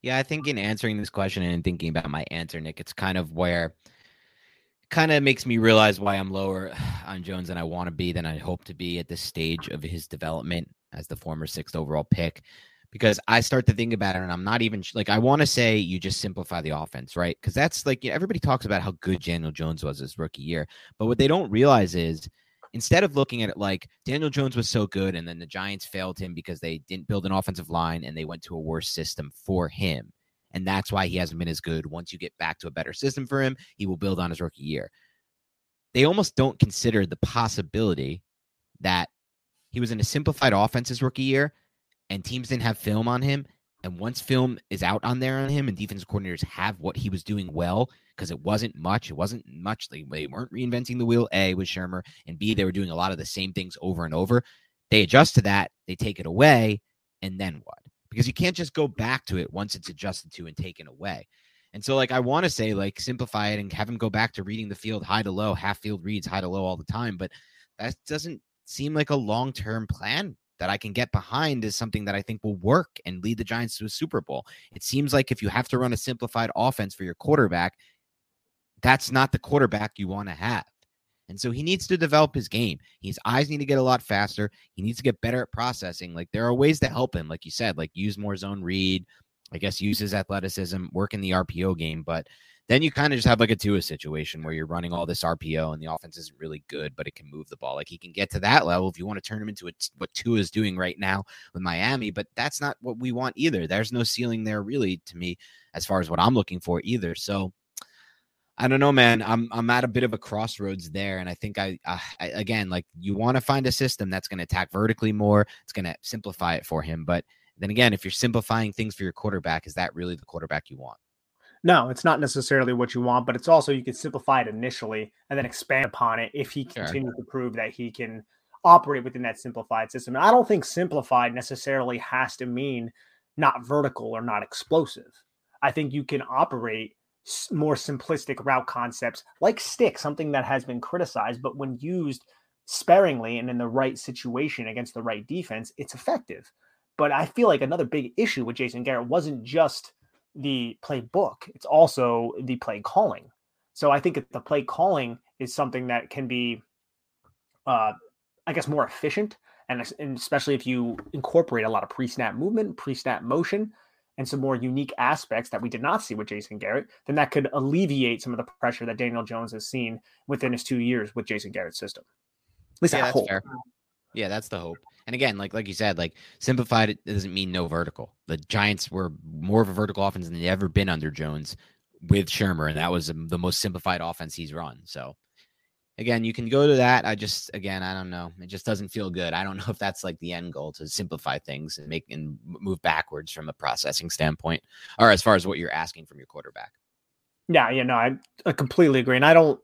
S1: Yeah, I think in answering this question and thinking about my answer, Nick, it's kind of where kind of makes me realize why I'm lower on Jones than I want to be than I hope to be at this stage of his development as the former sixth overall pick because I start to think about it and I'm not even like I want to say you just simplify the offense, right? Because that's like you know, everybody talks about how good Daniel Jones was his rookie year, but what they don't realize is instead of looking at it like Daniel Jones was so good and then the Giants failed him because they didn't build an offensive line and they went to a worse system for him. And that's why he hasn't been as good. Once you get back to a better system for him, he will build on his rookie year. they almost don't consider the possibility that he was in a simplified offense his rookie year and teams didn't have film on him. And once film is out on there on him and defensive coordinators have what he was doing well, because it wasn't much, it wasn't much. They, they weren't reinventing the wheel, A, with Shurmur, and B, they were doing a lot of the same things over and over. They adjust to that, they take it away, and then what? Because you can't just go back to it once it's adjusted to and taken away. And so, like, I want to say, like, simplify it and have him go back to reading the field high to low, half field reads high to low all the time. But that doesn't seem like a long term plan that I can get behind is something that I think will work and lead the Giants to a Super Bowl. It seems like if you have to run a simplified offense for your quarterback, that's not the quarterback you want to have. And so he needs to develop his game. His eyes need to get a lot faster. He needs to get better at processing. Like there are ways to help him, like you said, like use more zone read, I guess use his athleticism, work in the RPO game. But then you kind of just have like a Tua situation where you're running all this RPO and the offense isn't really good, but it can move the ball. Like he can get to that level if you want to turn him into a, what Tua is doing right now with Miami, but that's not what we want either. There's no ceiling there really to me as far as what I'm looking for either. So I don't know, man. I'm I'm at a bit of a crossroads there, and I think I, uh, I again like you want to find a system that's going to attack vertically more. It's going to simplify it for him, but then again, if you're simplifying things for your quarterback, is that really the quarterback you want?
S2: No, it's not necessarily what you want, but it's also you can simplify it initially and then expand upon it if he sure. continues to prove that he can operate within that simplified system. And I don't think simplified necessarily has to mean not vertical or not explosive. I think you can operate more simplistic route concepts like stick, something that has been criticized, but when used sparingly and in the right situation against the right defense, it's effective. But I feel like another big issue with Jason Garrett wasn't just the playbook, it's also the play calling. So I think the play calling is something that can be, uh, I guess, more efficient. And, and especially if you incorporate a lot of pre snap movement, pre snap motion, and some more unique aspects that we did not see with Jason Garrett, then that could alleviate some of the pressure that Daniel Jones has seen within his two years with Jason Garrett's system. At least
S1: yeah,
S2: I hope.
S1: Fair. Yeah, that's the hope. And again, like like you said, like simplified it doesn't mean no vertical. The Giants were more of a vertical offense than they've ever been under Jones with Shurmur, and that was the most simplified offense he's run. So again, you can go to that. I just again, I don't know. It just doesn't feel good. I don't know if that's like the end goal to simplify things and make and move backwards from a processing standpoint, or as far as what you're asking from your quarterback.
S2: Yeah, you know, I, I completely agree, and I don't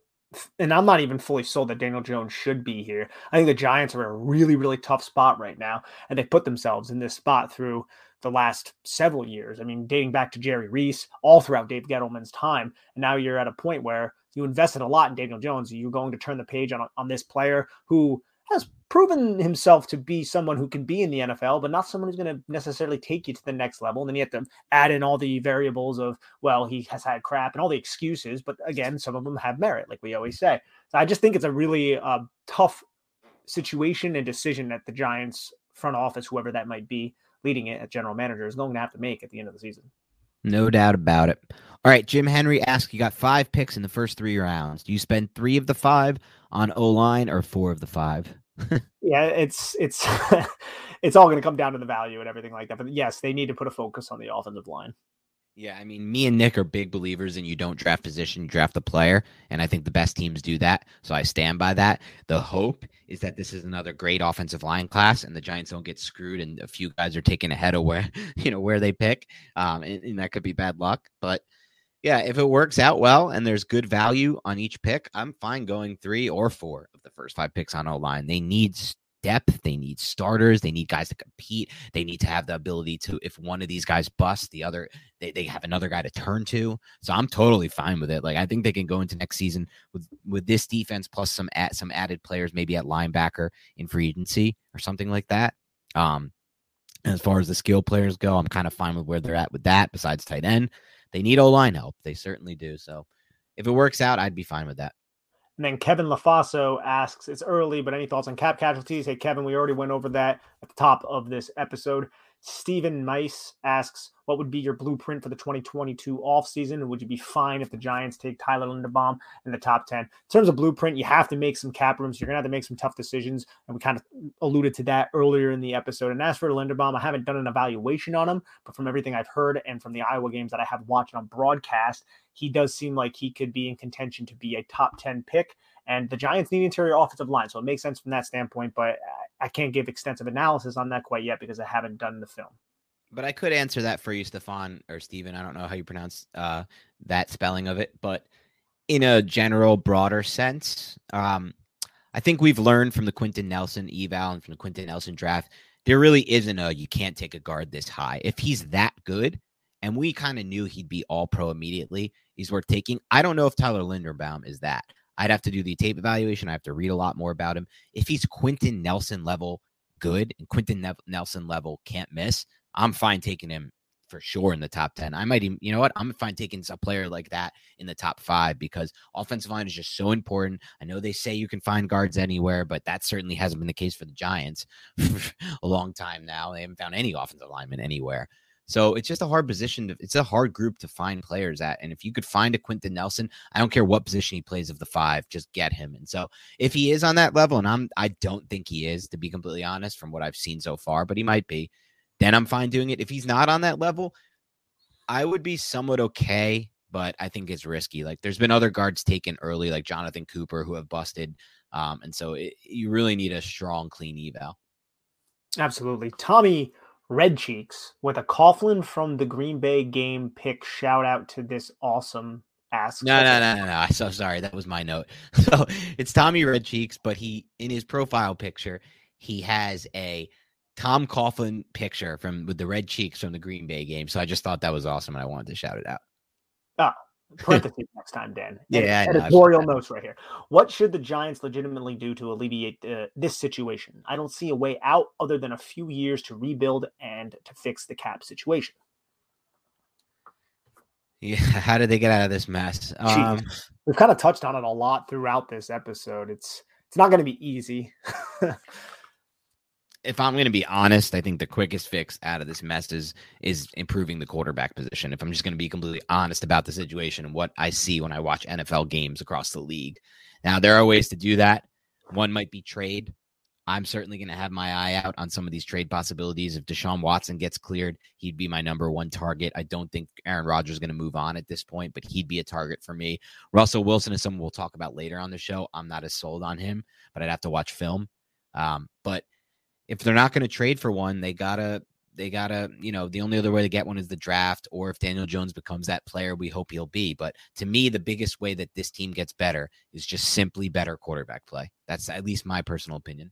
S2: and I'm not even fully sold that Daniel Jones should be here. I think the Giants are in a really, really tough spot right now, and they put themselves in this spot through the last several years. I mean, dating back to Jerry Reese, all throughout Dave Gettleman's time, and now you're at a point where you invested a lot in Daniel Jones. Are You're going to turn the page on on this player who has proven himself to be someone who can be in the NFL, but not someone who's going to necessarily take you to the next level. And then you have to add in all the variables of, well, he has had crap and all the excuses, but again, some of them have merit, like we always say. So I just think it's a really uh, tough situation and decision that the Giants front office, whoever that might be leading it at general manager, is going to have to make at the end of the season.
S1: No doubt about it. All right, Jim Henry asks, you got five picks in the first three rounds. Do you spend three of the five on O line or four of the five?
S2: yeah, it's it's it's all going to come down to the value and everything like that. But yes, they need to put a focus on the offensive line.
S1: Yeah, I mean, me and Nick are big believers in you don't draft position, you draft the player, and I think the best teams do that. So I stand by that. The hope is that this is another great offensive line class, and the Giants don't get screwed, and a few guys are taken ahead of where you know where they pick, um, and, and that could be bad luck. But yeah, if it works out well and there's good value on each pick, I'm fine going three or four of the first five picks on O line. They need depth, they need starters, they need guys to compete, they need to have the ability to, if one of these guys busts, the other they, they have another guy to turn to. So I'm totally fine with it. Like I think they can go into next season with with this defense plus some at some added players, maybe at linebacker in free agency or something like that. Um, as far as the skill players go, I'm kind of fine with where they're at with that. Besides tight end, they need O line help. They certainly do. So if it works out, I'd be fine with that.
S2: And then Kevin LaFaso asks, it's early, but any thoughts on cap casualties? Hey, Kevin, we already went over that at the top of this episode. Stephen Mice asks, what would be your blueprint for the 2022 offseason? Would you be fine if the Giants take Tyler Linderbaum in the top 10? In terms of blueprint, you have to make some cap rooms. You're going to have to make some tough decisions. And we kind of alluded to that earlier in the episode. And as for Linderbaum, I haven't done an evaluation on him, but from everything I've heard and from the Iowa games that I have watched on broadcast, he does seem like he could be in contention to be a top 10 pick And the Giants need interior offensive line. So it makes sense from that standpoint, but I can't give extensive analysis on that quite yet because I haven't done the film.
S1: But I could answer that for you, Stefan or Steven. I don't know how you pronounce uh, that spelling of it, but in a general, broader sense, um, I think we've learned from the Quenton Nelson eval and from the Quenton Nelson draft, there really isn't a you can't take a guard this high. If he's that good, and we kind of knew he'd be all pro immediately, he's worth taking. I don't know if Tyler Linderbaum is that. I'd have to do the tape evaluation. I have to read a lot more about him. If he's Quenton Nelson level good and Quenton ne- Nelson level can't miss, I'm fine taking him for sure in the top 10. I might even, you know what? I'm fine taking a player like that in the top five because offensive line is just so important. I know they say you can find guards anywhere, but that certainly hasn't been the case for the Giants a long time now. They haven't found any offensive lineman anywhere. So it's just a hard position. To, it's a hard group to find players at. And if you could find a Quenton Nelson, I don't care what position he plays of the five, just get him. And so if he is on that level, and I'm I don't think he is, to be completely honest, from what I've seen so far, but he might be, then I'm fine doing it. If he's not on that level, I would be somewhat okay, but I think it's risky. Like there's been other guards taken early, like Jonathan Cooper, who have busted. Um, and so it, you really need a strong, clean eval.
S2: Absolutely. Tommy Red Cheeks with a Coughlin from the Green Bay game pick. Shout out to this awesome ask.
S1: No, no, no, no, no. I'm so sorry. That was my note. So it's Tommy Red Cheeks, but he in his profile picture, he has a Tom Coughlin picture from with the red cheeks from the Green Bay game. So I just thought that was awesome and I wanted to shout it out.
S2: Oh, parentheses next time, Dan.
S1: Yeah,
S2: editorial notes right here. What should the Giants legitimately do to alleviate uh, this situation? I don't see a way out other than a few years to rebuild and to fix the cap situation.
S1: Yeah, how did they get out of this mess? Um,
S2: We've kind of touched on it a lot throughout this episode. It's it's not going to be easy.
S1: if I'm going to be honest, I think the quickest fix out of this mess is is improving the quarterback position. If I'm just going to be completely honest about the situation and what I see when I watch NFL games across the league. Now there are ways to do that. One might be trade. I'm certainly going to have my eye out on some of these trade possibilities. If Deshaun Watson gets cleared, he'd be my number one target. I don't think Aaron Rodgers is going to move on at this point, but he'd be a target for me. Russell Wilson is someone we'll talk about later on the show. I'm not as sold on him, but I'd have to watch film. Um, but if they're not going to trade for one, they gotta they gotta you know the only other way to get one is the draft, or if Daniel Jones becomes that player we hope he'll be. But to me, the biggest way that this team gets better is just simply better quarterback play. That's at least my personal opinion.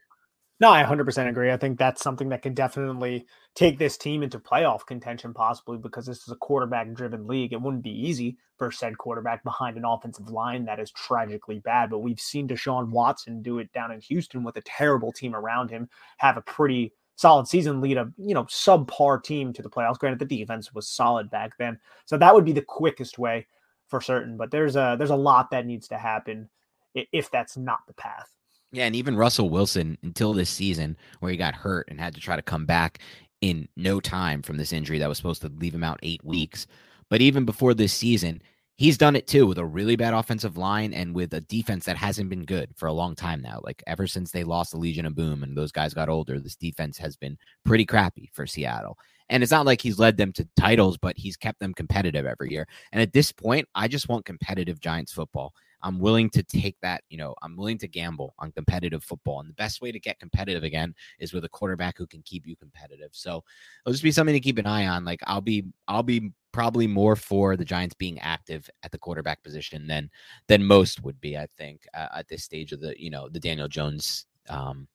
S2: No, I 100% agree. I think that's something that can definitely take this team into playoff contention, possibly because this is a quarterback driven league. It wouldn't be easy for said quarterback behind an offensive line that is tragically bad. But we've seen Deshaun Watson do it down in Houston with a terrible team around him, have a pretty solid season, lead a you know subpar team to the playoffs. Granted, the defense was solid back then, so that would be the quickest way for certain. But there's a there's a lot that needs to happen if that's not the path.
S1: Yeah, and even Russell Wilson until this season, where he got hurt and had to try to come back in no time from this injury that was supposed to leave him out eight hmm. weeks. But even before this season, he's done it too with a really bad offensive line and with a defense that hasn't been good for a long time now. Like ever since they lost the Legion of Boom and those guys got older, this defense has been pretty crappy for Seattle. And it's not like he's led them to titles, but he's kept them competitive every year. And at this point, I just want competitive Giants football. I'm willing to take that, you know, I'm willing to gamble on competitive football. And the best way to get competitive again is with a quarterback who can keep you competitive. So it'll just be something to keep an eye on. Like I'll be I'll be probably more for the Giants being active at the quarterback position than than most would be, I think, uh, at this stage of the, you know, the Daniel Jones um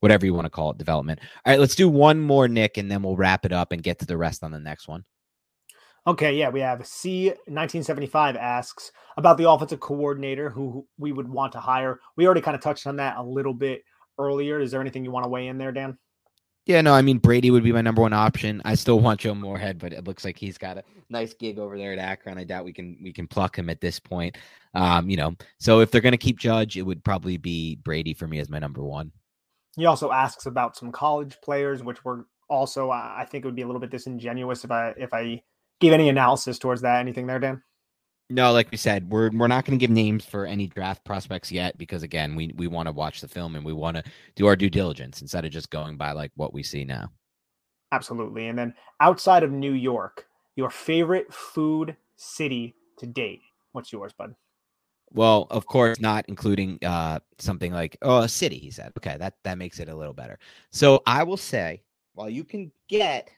S1: whatever you want to call it development. All right, let's do one more Nick and then we'll wrap it up and get to the rest on the next one.
S2: Okay, yeah, we have C1975 asks about the offensive coordinator who we would want to hire. We already kind of touched on that a little bit earlier. Is there anything you want to weigh in there, Dan?
S1: Yeah, no, I mean Brady would be my number one option. I still want Joe Moorhead, but it looks like he's got a nice gig over there at Akron. I doubt we can we can pluck him at this point. Um, you know, so if they're gonna keep Judge, it would probably be Brady for me as my number one.
S2: He also asks about some college players, which were also I think it would be a little bit disingenuous if I if I give any analysis towards that. Anything there, Dan?
S1: No, like we said, we're we're not going to give names for any draft prospects yet because again, we we want to watch the film and we want to do our due diligence instead of just going by like what we see now.
S2: Absolutely. And then outside of New York, your favorite food city to date. What's yours, bud?
S1: Well, of course, not including uh, something like oh a city. He said, okay, that that makes it a little better. So I will say, while you can get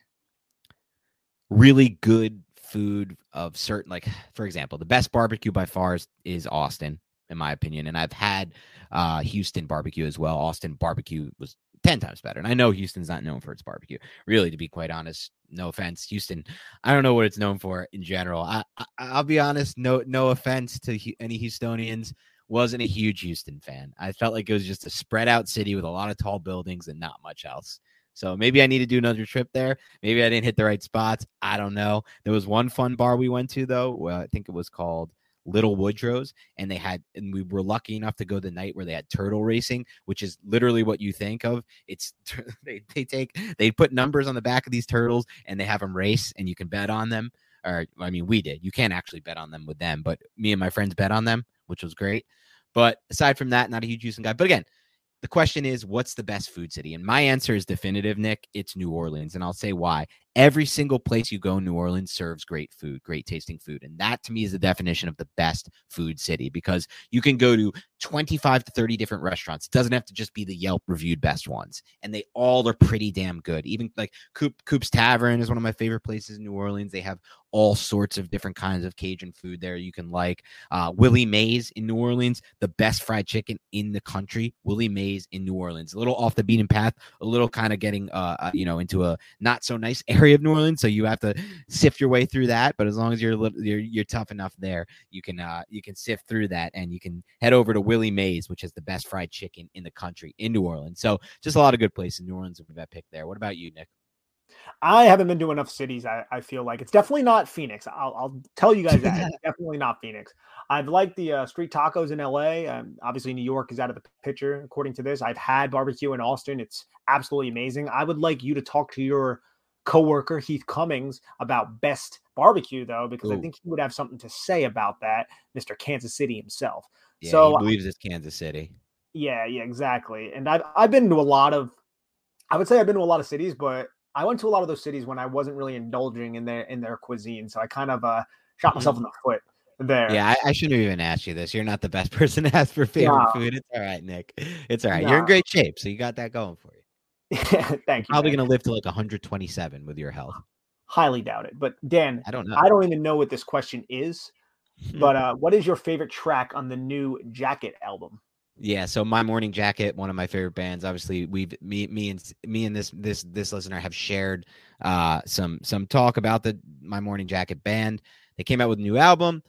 S1: really good food of certain, like for example, the best barbecue by far is, is Austin, in my opinion, and I've had uh, Houston barbecue as well. Austin barbecue was 10 times better. And I know Houston's not known for its barbecue. Really, to be quite honest, no offense, Houston, I don't know what it's known for in general. I, I will be honest, no no offense to any Houstonians, wasn't a huge Houston fan. I felt like it was just a spread out city with a lot of tall buildings and not much else. So maybe I need to do another trip there. Maybe I didn't hit the right spots. I don't know. There was one fun bar we went to though. Well, I think it was called Little Woodrow's, and they had, and we were lucky enough to go the night where they had turtle racing, which is literally what you think of. It's they they take they put numbers on the back of these turtles and they have them race, and you can bet on them. Or I mean, we did. You can't actually bet on them with them, but me and my friends bet on them, which was great. But aside from that, not a huge using guy. But again, the question is, what's the best food city? And my answer is definitive, Nick. It's New Orleans. And I'll say why. Every single place you go in New Orleans serves great food, great tasting food. And that to me is the definition of the best food city because you can go to 25 to 30 different restaurants. It doesn't have to just be the Yelp reviewed best ones. And they all are pretty damn good. Even like Coop, Coop's Tavern is one of my favorite places in New Orleans. They have all sorts of different kinds of Cajun food there you can like. Uh, Willie Mae's in New Orleans, the best fried chicken in the country. Willie Mae's in New Orleans, a little off the beaten path, a little kind of getting, uh, uh, you know, into a not so nice area of New Orleans. So you have to sift your way through that. But as long as you're you're, you're tough enough there, you can uh, you can sift through that and you can head over to Willie Mae's, which is the best fried chicken in the country in New Orleans. So just a lot of good places in New Orleans with that pick there. What about you, Nick?
S2: I haven't been to enough cities. I, I feel like it's definitely not Phoenix. I'll, I'll tell you guys that. definitely not Phoenix. I've liked the uh, street tacos in LA. Um, obviously, New York is out of the picture, according to this. I've had barbecue in Austin. It's absolutely amazing. I would like you to talk to your coworker, Heath Cummings, about best barbecue, though, because Ooh. I think he would have something to say about that, Mr. Kansas City himself.
S1: Yeah,
S2: so,
S1: he believes it's Kansas City.
S2: Yeah, yeah, exactly. And I've, I've been to a lot of, I would say I've been to a lot of cities, but I went to a lot of those cities when I wasn't really indulging in their in their cuisine, so I kind of uh, shot myself mm-hmm. in the foot there.
S1: Yeah, I, I, shouldn't have even asked you this. You're not the best person to ask for favorite no. food. It's all right, Nick. It's all right. No. You're in great shape, so you got that going for you.
S2: Thank
S1: you. Probably going to live to like 127 with your health.
S2: Highly doubt it. But Dan,
S1: I don't know.
S2: I don't even know what this question is. but uh, what is your favorite track on the new Jacket album?
S1: Yeah, so My Morning Jacket, one of my favorite bands. Obviously, we've me me and me and this this this listener have shared uh some some talk about the My Morning Jacket band. They came out with a new album.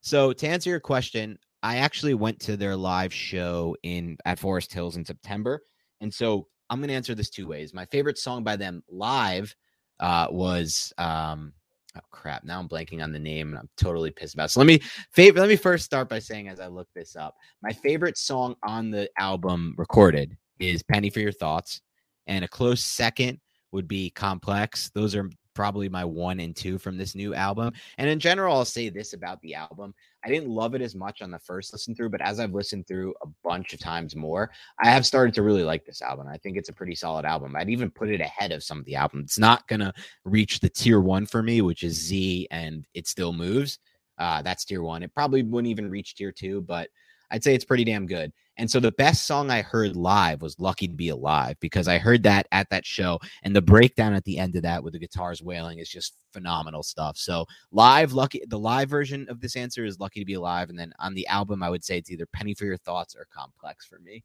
S1: So to answer your question, I actually went to their live show in at Forest Hills in September, and so I'm going to answer this two ways. My favorite song by them live uh, was um, oh crap now i'm blanking on the name and i'm totally pissed about it. so let me favorite let me first start by saying as i look this up my favorite song on the album recorded is penny for your thoughts and a close second would be complex those are probably my one and two from this new album. And in general, I'll say this about the album. I didn't love it as much on the first listen through, but as I've listened through a bunch of times more, I have started to really like this album. I think it's a pretty solid album. I'd even put it ahead of some of the albums. It's not going to reach the tier one for me, which is Z and It Still Moves. Uh, that's tier one. It probably wouldn't even reach tier two, but I'd say it's pretty damn good. And so the best song I heard live was Lucky to Be Alive because I heard that at that show. And the breakdown at the end of that with the guitars wailing is just phenomenal stuff. So live, Lucky, the live version of this answer is Lucky to Be Alive. And then on the album, I would say it's either Penny for Your Thoughts or Complex for me.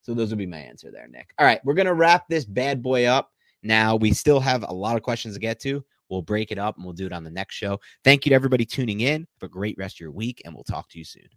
S1: So those would be my answer there, Nick. All right, we're to wrap this bad boy up. Now, we still have a lot of questions to get to. We'll break it up and we'll do it on the next show. Thank you to everybody tuning in. Have a great rest of your week, and we'll talk to you soon.